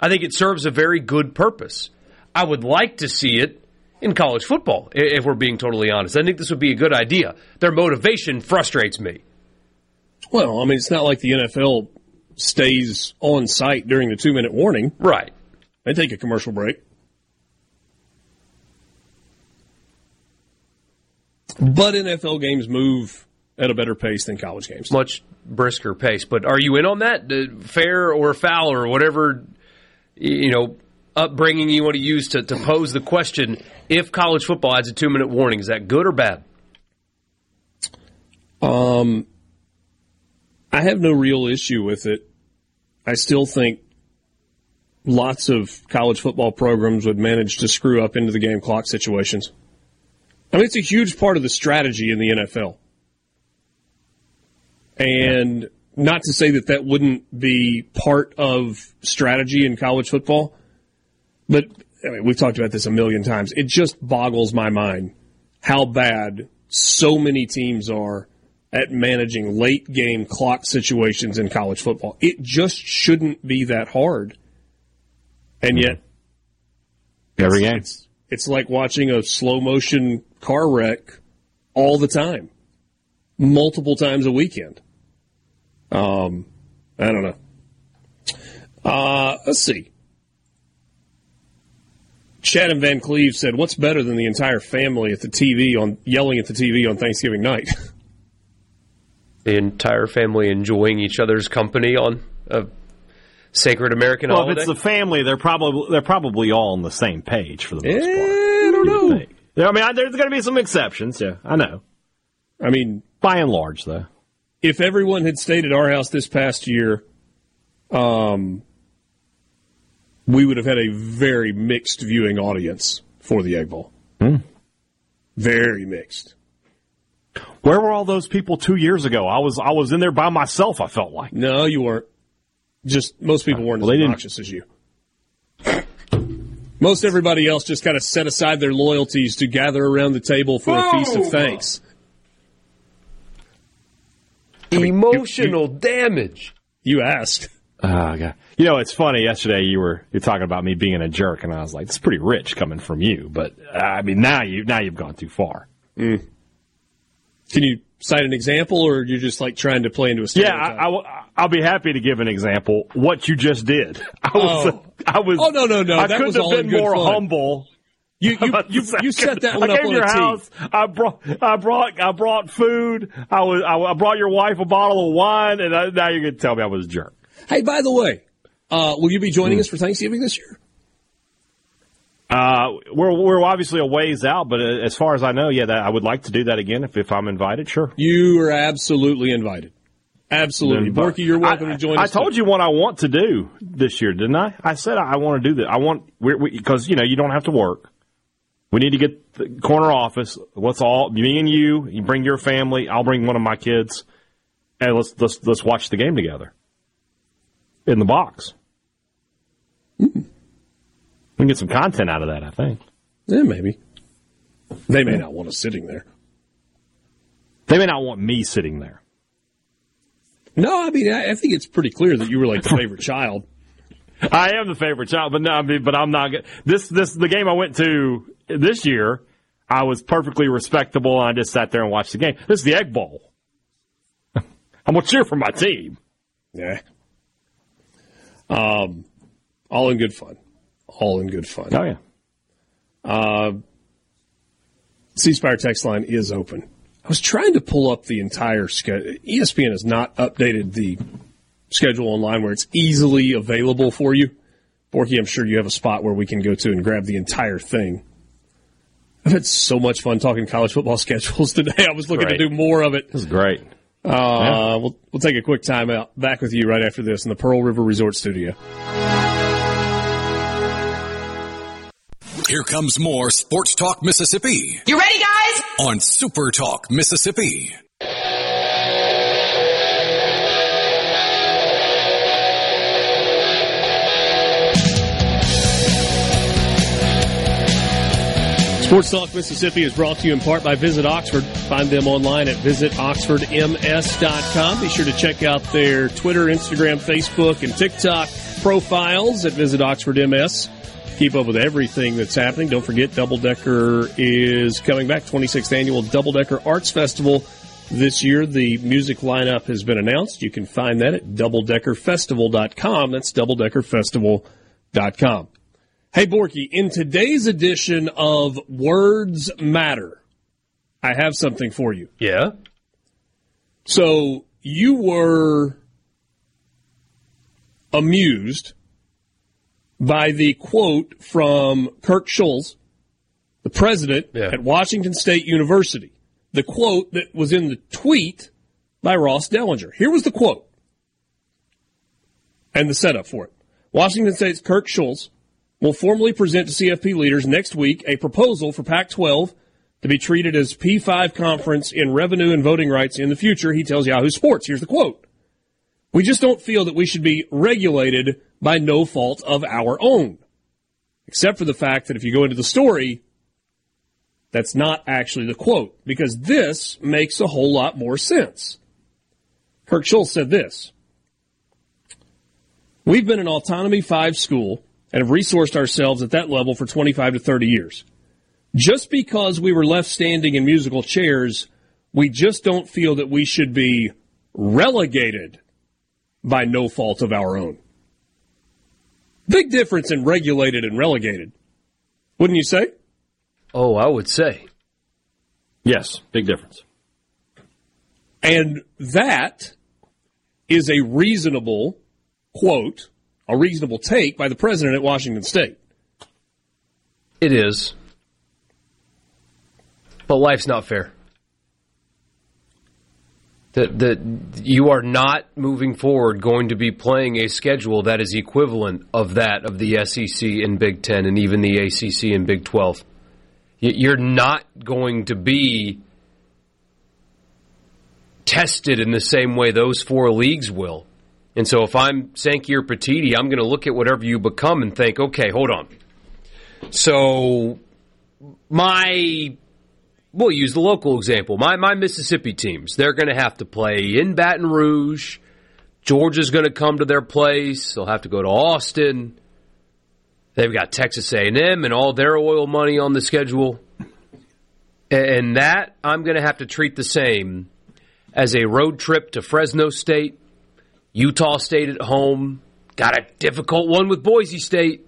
I think it serves a very good purpose. I would like to see it in college football, if we're being totally honest. I think this would be a good idea. Their motivation frustrates me. Well, I mean, it's not like the NFL stays on site during the two minute warning. Right. They take a commercial break. But NFL games move at a better pace than college games. Much brisker pace. But are you in on that? Fair or foul or whatever, you know, upbringing you want to use to, to pose the question if college football adds a two minute warning, is that good or bad? Um, I have no real issue with it. I still think lots of college football programs would manage to screw up into the game clock situations. I mean, it's a huge part of the strategy in the NFL. And not to say that that wouldn't be part of strategy in college football, but I mean, we've talked about this a million times. It just boggles my mind how bad so many teams are at managing late game clock situations in college football. It just shouldn't be that hard. And yet, every game. It's, it's like watching a slow motion car wreck all the time, multiple times a weekend. Um, I don't know. Uh, let's see. Chad and Vancleave said, "What's better than the entire family at the TV on yelling at the TV on Thanksgiving night?" the entire family enjoying each other's company on a sacred American well, holiday. if it's the family, they're probably they're probably all on the same page for the most Eh, part. I don't know. Yeah, I mean, I, there's going to be some exceptions. Yeah, I know. I mean, By and large, though. if everyone had stayed at our house this past year, um, we would have had a very mixed viewing audience for the Egg Bowl. Hmm. Very mixed. Where were all those people two years ago? I was I was in there by myself. I felt like. No, you weren't. Just most people weren't Well, they as didn't- obnoxious as you. Most everybody else just kind of set aside their loyalties to gather around the table for a feast of thanks. Emotional damage. You asked. Oh, God. You know, it's funny. Yesterday, you were you're talking about me being a jerk, and I was like, "It's pretty rich coming from you." But uh, I mean, now you now you've gone too far. Can you cite an example, or you're just like trying to play into a Yeah, stereotype? I, I will- I'll be happy to give an example. What you just did, I was, Oh. I was. Oh, no, no, no, I that couldn't was have all been in good more fun. humble. you you, you, you second. set that one I up came on to your a tee. house. I brought, I brought, I brought food. I was, I, I brought your wife a bottle of wine, and I, now you're going to tell me I was a jerk. Hey, by the way, uh, will you be joining us for Thanksgiving this year? Uh, we're we're obviously a ways out, but uh, as far as I know, yeah, that, I would like to do that again if, if I'm invited. Sure. You are absolutely invited. Absolutely, Then, Borky, you're welcome I, to join I us. told too. you what I want to do this year, didn't I? I said I want to do that. I want because you know you don't have to work. We need to get the corner office. Let's all me and you. You bring your family. I'll bring one of my kids, and let's let's let's watch the game together in the box. We can get some content out of that. I think Yeah, maybe. They may not want us sitting there. they may not want me sitting there. No, I mean, I, I think it's pretty clear that you were like the favorite child. I am the favorite child, but no, I mean, but I'm not. This this the game I went to this year. I was perfectly respectable, and I just sat there and watched the game. This is the Egg Bowl. I'm gonna cheer for my team. Yeah. Um, all in good fun. All in good fun. Oh yeah. Uh, C Spire text line is open. I was trying to pull up the entire schedule. ESPN has not updated the schedule online where it's easily available for you. Borky, I'm sure you have a spot where we can go to and grab the entire thing. I've had so much fun talking college football schedules today. I was looking to do more of it. This is great. Uh, we'll, we'll take a quick time out. Back with you right after this in the Pearl River Resort Studio. Here comes more Sports Talk Mississippi You ready, guys? on Super Talk Mississippi. Sports Talk Mississippi is brought to you in part by Visit Oxford. Find them online at visitoxfordms.com. Be sure to check out their Twitter, Instagram, Facebook, and TikTok profiles at Visit Oxford MS. Keep up with everything that's happening. Don't forget, Double Decker is coming back. 26th annual Double Decker Arts Festival. This year, the music lineup has been announced. You can find that at doubledeckerfestival.com. That's doubledeckerfestival.com. Hey, Borky, in today's edition of Words Matter, I have something for you. Yeah. So you were amused by the quote from Kirk Schulz, the president Yeah. at Washington State University. The quote that was in the tweet by Ross Dellinger. Here was the quote and the setup for it. Washington State's Kirk Schulz will formally present to CFP leaders next week a proposal for Pac 12 to be treated as P5 conference in revenue and voting rights in the future, he tells Yahoo Sports. Here's the quote. We just don't feel that we should be regulated by no fault of our own. Except for the fact that if you go into the story, that's not actually the quote, because this makes a whole lot more sense. Kirk Schulz said this. We've been an autonomy five school and have resourced ourselves at that level for 25 to 30 years. Just because we were left standing in musical chairs, we just don't feel that we should be relegated by no fault of our own. Big difference in regulated and relegated. Wouldn't you say? Oh, I would say. Yes, big difference. And that is a reasonable quote, a reasonable take by the president at Washington State. It is. But life's not fair. That that you are not moving forward going to be playing a schedule that is equivalent of that of the SEC and Big Ten and even the ACC and Big Twelve. You're not going to be tested in the same way those four leagues will. And so if I'm Sankey or Petitti, I'm going to look at whatever you become and think, okay, hold on. So my we'll use the local example. My my Mississippi teams, they're going to have to play in Baton Rouge. Georgia's going to come to their place. They'll have to go to Austin. They've got Texas A&M and all their oil money on the schedule. And that I'm going to have to treat the same as a road trip to Fresno State, Utah State at home. Got a difficult one with Boise State.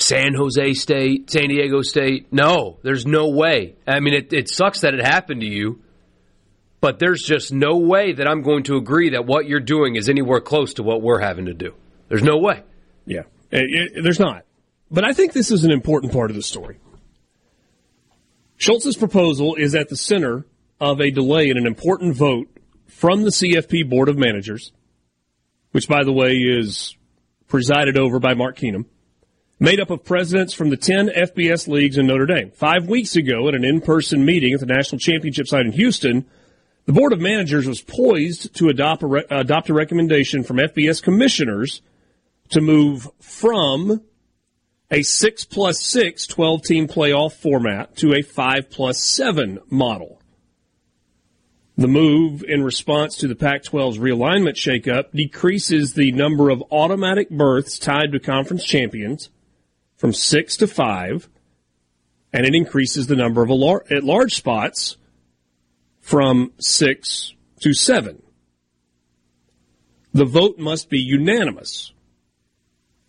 San Jose State, San Diego State. No, there's no way. I mean, it, it sucks that it happened to you, but there's just no way that I'm going to agree that what you're doing is anywhere close to what we're having to do. There's no way. Yeah, It- it- there's not. But I think this is an important part of the story. Schulz's proposal is at the center of a delay in an important vote from the CFP Board of Managers, which, by the way, is presided over by Mark Keenum, made up of presidents from the 10 FBS leagues in Notre Dame. Five weeks ago, at an in person meeting at the National Championship site in Houston, the Board of Managers was poised to adopt a, re- adopt a recommendation from FBS commissioners to move from a 6 plus 6 12 team playoff format to a 5 plus 7 model. The move in response to the Pac 12's realignment shakeup decreases the number of automatic berths tied to conference champions from 6 to 5, and it increases the number of at large spots from 6 to 7. The vote must be unanimous,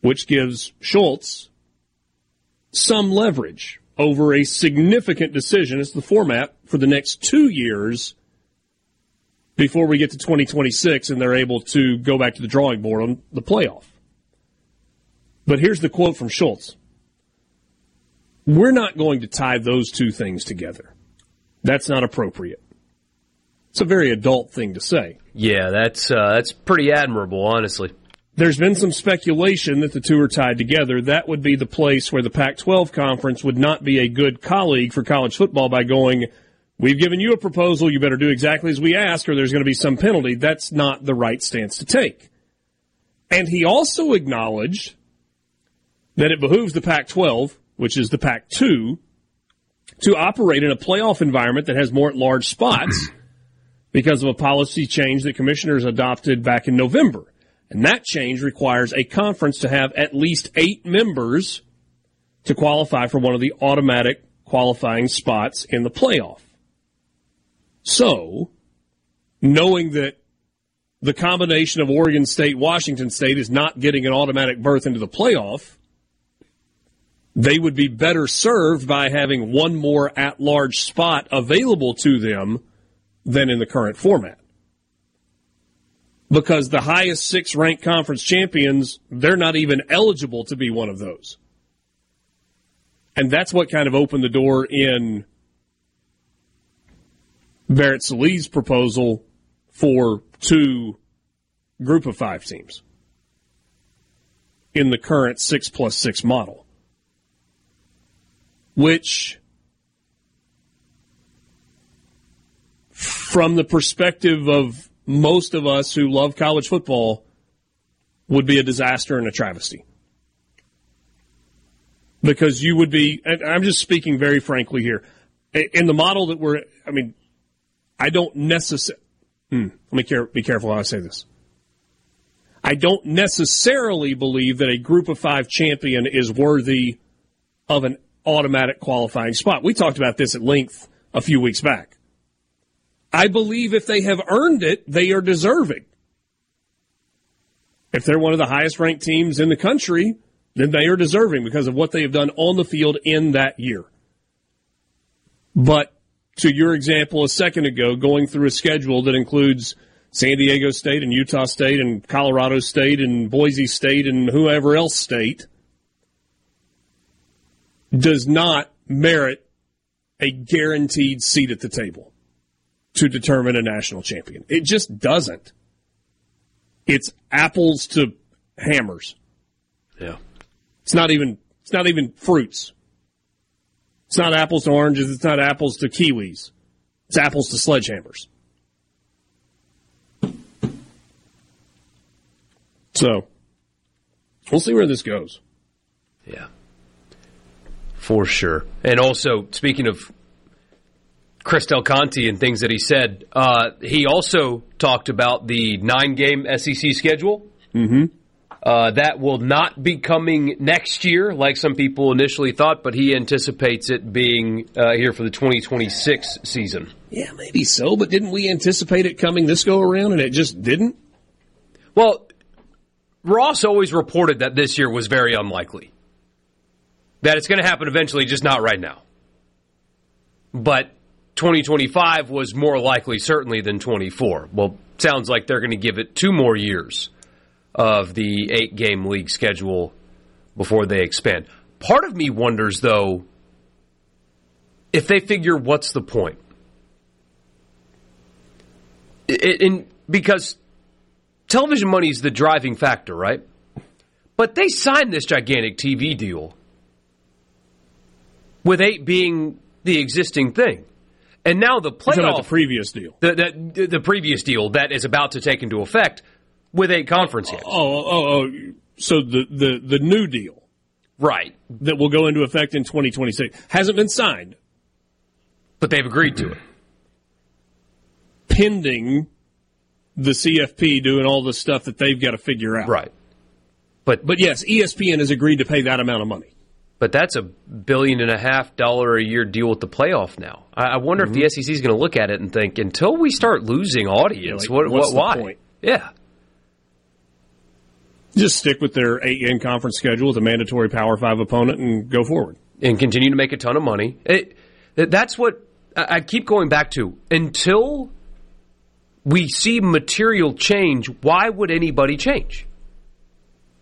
which gives Schulz some leverage over a significant decision. It's the format for the next two years before we get to 2026 and they're able to go back to the drawing board on the playoff. But here's the quote from Schulz We're not going to tie those two things together. That's not appropriate. It's a very adult thing to say. Yeah, that's uh, that's pretty admirable, honestly. There's been some speculation that the two are tied together. That would be the place where the Pac 12 conference would not be a good colleague for college football by going, We've given you a proposal, you better do exactly as we ask, or there's going to be some penalty. That's not the right stance to take. And he also acknowledged that it behooves the Pac 12, which is the Pac 2, to operate in a playoff environment that has more at large spots because of a policy change that commissioners adopted back in November. And that change requires a conference to have at least eight members to qualify for one of the automatic qualifying spots in the playoff. So, knowing that the combination of Oregon State, Washington State is not getting an automatic berth into the playoff, they would be better served by having one more at large spot available to them than in the current format because the highest six ranked conference champions, they're not even eligible to be one of those. And that's what kind of opened the door in Barrett Sallee's proposal for two group of five teams in the current six plus six model, which, from the perspective of most of us who love college football would be a disaster and a travesty. Because you would be, I'm just speaking very frankly here. In the model that we're, I mean, I don't necessarily, hmm, let me care, be careful how I say this. I don't necessarily believe that a group of five champion is worthy of an automatic qualifying spot. We talked about this at length a few weeks back. I believe if they have earned it, they are deserving. If they're one of the highest ranked teams in the country, then they are deserving because of what they have done on the field in that year. But to your example a second ago, going through a schedule that includes San Diego State and Utah State and Colorado State and Boise State and whoever else state does not merit a guaranteed seat at the table to determine a national champion. It just doesn't. It's apples to hammers. Yeah. It's not even it's not even fruits. It's not apples to oranges, it's not apples to kiwis. It's apples to sledgehammers. So, we'll see where this goes. Yeah. For sure. And also, speaking of Chris Del Conte and things that he said. Uh, he also talked about the nine game SEC schedule. Mm-hmm. Uh, that will not be coming next year, like some people initially thought, but he anticipates it being uh, here for the 2026 season. Yeah, maybe so, but didn't we anticipate it coming this go around and it just didn't? Well, Ross always reported that this year was very unlikely. That it's going to happen eventually, just not right now. But 2025 was more likely, certainly, than 24. Well, sounds like they're going to give it two more years of the eight game league schedule before they expand. Part of me wonders, though, if they figure what's the point? In, because television money is the driving factor, right? But they signed this gigantic TV deal with eight being the existing thing. And now the playoff, the previous deal, the, the, the previous deal that is about to take into effect with eight conference games. Oh, oh, oh, so the the the new deal, right? That will go into effect in 2026 hasn't been signed, but they've agreed to it, pending the CFP doing all the stuff that they've got to figure out. Right. But but yes, ESPN has agreed to pay that amount of money. But that's a billion and a half dollar a year deal with the playoff now. I, I wonder mm-hmm. if the SEC is going to look at it and think, until we start losing audience, yeah, like, what, what why? Point? Yeah. Just stick with their eight in conference schedule with a mandatory Power Five opponent and go forward. and continue to make a ton of money. It, that's what I keep going back to. Until we see material change, why would anybody change?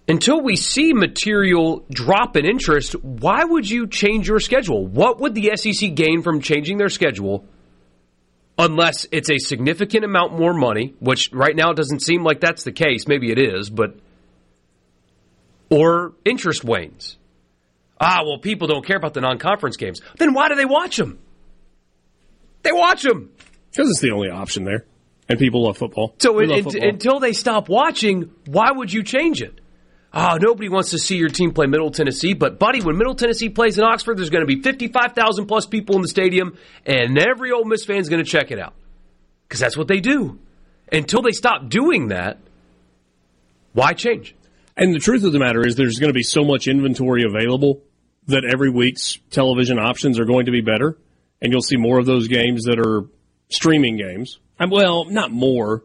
Until we see material drop in interest, why would you change your schedule? What would the SEC gain from changing their schedule unless it's a significant amount more money, which right now it doesn't seem like that's the case. Maybe it is, but. Or interest wanes. Ah, well, people don't care about the non conference games. Then why do they watch them? They watch them. Because it's the only option there. And people love football. So We love in- football. until they stop watching, why would you change it? Oh, nobody wants to see your team play Middle Tennessee, but buddy, when Middle Tennessee plays in Oxford, there's going to be 55,000 plus people in the stadium, and every Ole Miss fan's going to check it out. Because that's what they do. Until they stop doing that, why change? And the truth of the matter is, there's going to be so much inventory available that every week's television options are going to be better, and you'll see more of those games that are streaming games. And, well, not more.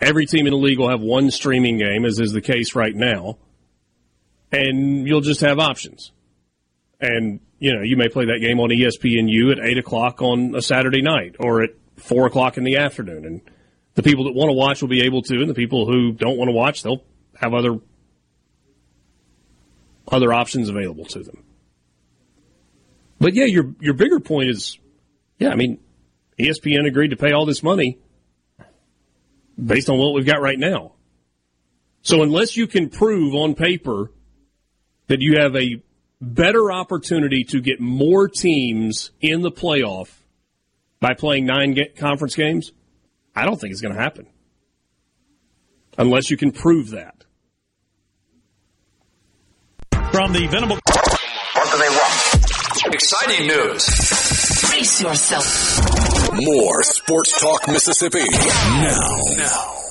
Every team in the league will have one streaming game, as is the case right now, and you'll just have options. And you know, you may play that game on ESPNU at eight o'clock on a Saturday night, or at four o'clock in the afternoon, and the people that want to watch will be able to, and the people who don't want to watch, they'll have other other options available to them. But yeah, your your bigger point is, yeah, I mean, ESPN agreed to pay all this money based on what we've got right now. So unless you can prove on paper that you have a better opportunity to get more teams in the playoff by playing nine conference games, I don't think it's going to happen. Unless you can prove that. From the Venable. What do they want? Exciting news. Brace yourself. More Sports Talk Mississippi now. Now.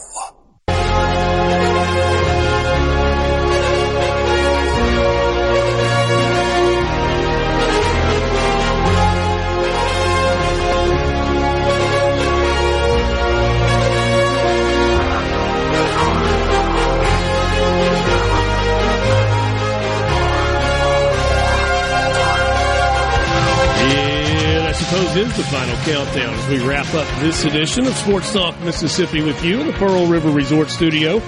Is the final countdown as we wrap up this edition of Sports Talk Mississippi with you in the Pearl River Resort Studio.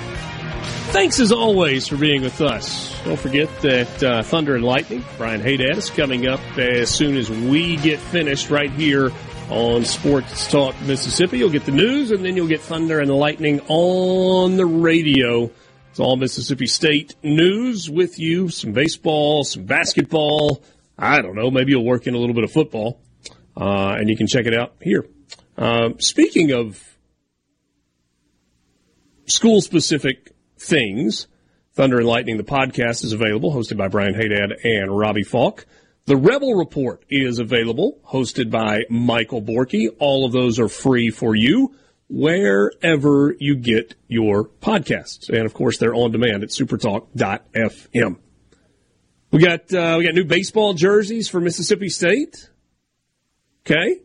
Thanks as always for being with us. Don't forget that uh, Thunder and Lightning, Brian Hadad, is coming up as soon as we get finished right here on Sports Talk Mississippi. You'll get the news and then you'll get Thunder and Lightning on the radio. It's all Mississippi State news with you, some baseball, some basketball. I don't know, maybe you'll work in a little bit of football. Uh, and you can check it out here. Um, speaking of school specific things, Thunder and Lightning, the podcast is available, hosted by Brian Hadad and Robbie Falk. The Rebel Report is available, hosted by Michael Borky. All of those are free for you wherever you get your podcasts. And of course, they're on demand at supertalk.fm. We got uh, we got new baseball jerseys for Mississippi State. Okay.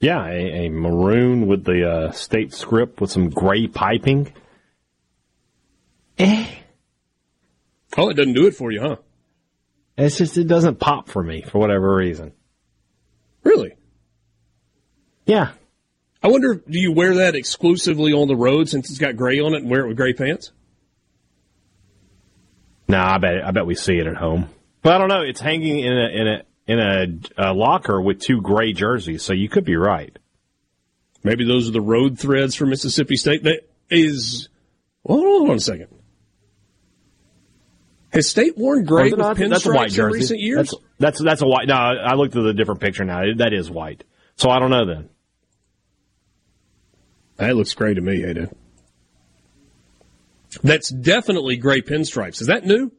Yeah, a, a maroon with the uh, state script with some gray piping. Eh. Oh, it doesn't do it for you, huh? It's just it doesn't pop for me for whatever reason. Really? Yeah. I wonder, do you wear that exclusively on the road since it's got gray on it and wear it with gray pants? No, I bet I bet we see it at home. But I don't know. It's hanging in a in a in a, a locker with two gray jerseys, so you could be right. Maybe those are the road threads for Mississippi State. That is, well, hold on a second. Has State worn gray Or with that's a white pinstripes in jersey. recent years? That's that's that's a white. No, I looked at the different picture now. That is white. So I don't know then. That looks gray to me, Ada. That's definitely gray pinstripes. Is that new?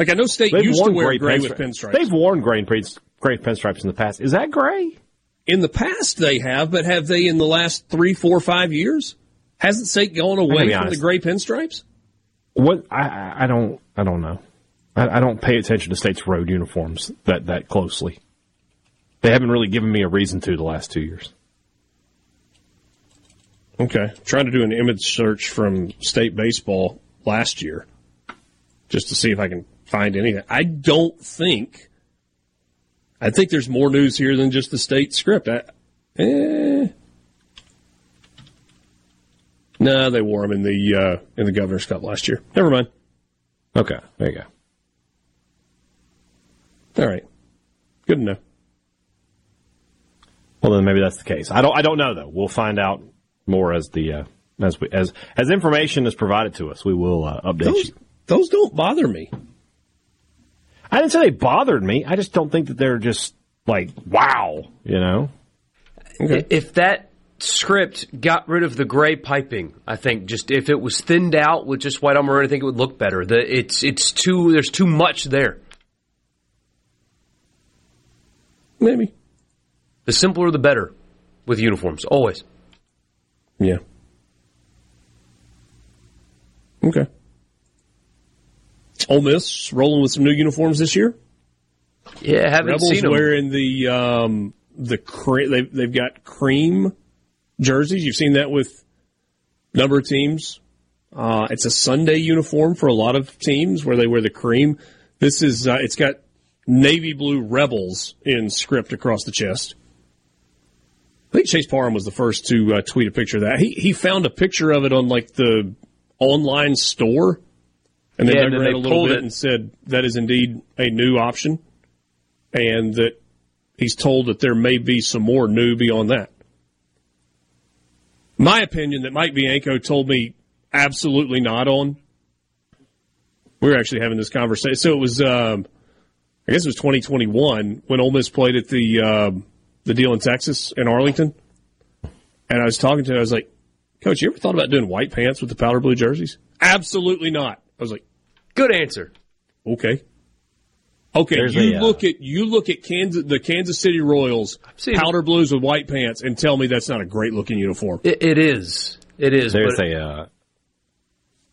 Like I know State They've used to wear gray, pinstri- with pinstripes. They've worn gray pin- gray pinstripes in the past. Is that gray? in the past they have, but have they in the last three, four, five years? Hasn't State gone away from the gray pinstripes? What I I- I don't I don't know. I, I don't pay attention to state's road uniforms that that closely. They haven't really given me a reason to the last two years. Okay. Trying to do an image search from state baseball last year just to see if I can find anything. I don't think I think there's more news here than just the state script. I, eh. No, they wore them in the uh, in the Governor's Cup last year. Never mind. Okay, there you go. All right, good enough. Well, then maybe that's the case. I don't. I don't know though. We'll find out more as the uh, as we, as as information is provided to us. We will uh, update Those you. those don't bother me. I didn't say they bothered me. I just don't think that they're just like wow. You know. Okay. If that script got rid of the gray piping, I think just if it was thinned out with just white on maroon, I think it would look better. The, it's it's too there's too much there. Maybe. The simpler, the better with uniforms, always. Yeah. Okay. Ole Miss rolling with some new uniforms this year. Yeah, haven't Rebels seen them. wearing the um, the cre- they've they've got cream jerseys. You've seen that with a number of teams. Uh, it's a Sunday uniform for a lot of teams where they wear the cream. This is uh, it's got navy blue rebels in script across the chest. I think Chase Parham was the first to uh, tweet a picture of that. He he found a picture of it on like the online store, and then Yeah, they and read a little bit it. and said that is indeed a new option, and that he's told that there may be some more new beyond that. My opinion that Mike Bianco told me absolutely not on. We were actually having this conversation. So it was, um, I guess it was 2021 when Ole Miss played at the um, the deal in Texas in Arlington, and I was talking to him. I was like, "Coach, you ever thought about doing white pants with the powder blue jerseys?" Absolutely not. I was like, Good answer. "Okay." Okay, There's you a, uh, look at you look at Kansas, the Kansas City Royals seen- powder blues with white pants, and tell me that's not a great looking uniform. It, it is. It is. There's but a uh,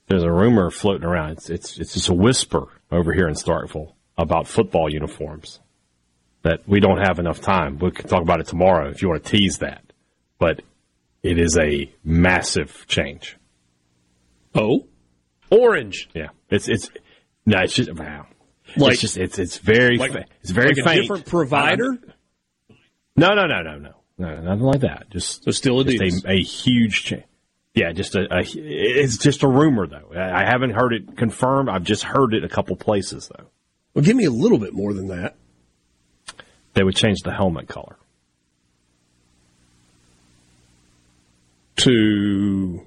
there's a rumor floating around. It's it's it's just a whisper over here in Starkville about football uniforms that we don't have enough time. We can talk about it tomorrow if you want to tease that. But it is a massive change. Oh, orange. Yeah, it's it's no, it's just wow. Like- it's just it's it's very like, fa- it's very like a faint. different provider. No, no, no, no, no, no, nothing like that. Just So still just a, a huge change. Yeah, just a, a it's just a rumor though. I I haven't heard it confirmed. I've just heard it a couple places though. Well, give me a little bit more than that. They would change the helmet color. To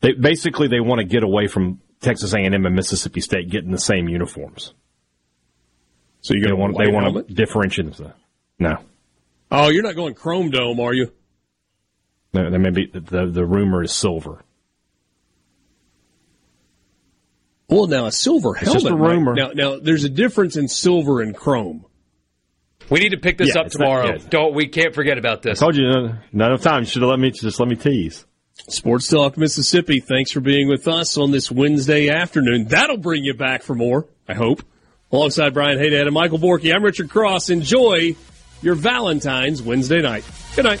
They basically they want to get away from Texas A&M and Mississippi State getting the same uniforms. so you They got want they want to differentiate themselves. No, Oh, you're not going Chrome Dome, are you? no, there may be the the, the rumor is silver. Well, now a silver It's just a might- rumor. Now, now there's a difference in silver and chrome. We need to pick this Yeah, up it's not- tomorrow. yeah. Don't we can't forget about this. I Told you uh, not enough time. You should have let me just let me tease. Sports Talk Mississippi. Thanks for being with us on this Wednesday afternoon. That'll bring you back for more. I hope. Alongside Brian Hadad and Michael Borky, I'm Richard Cross. Enjoy your Valentine's Wednesday night. Good night.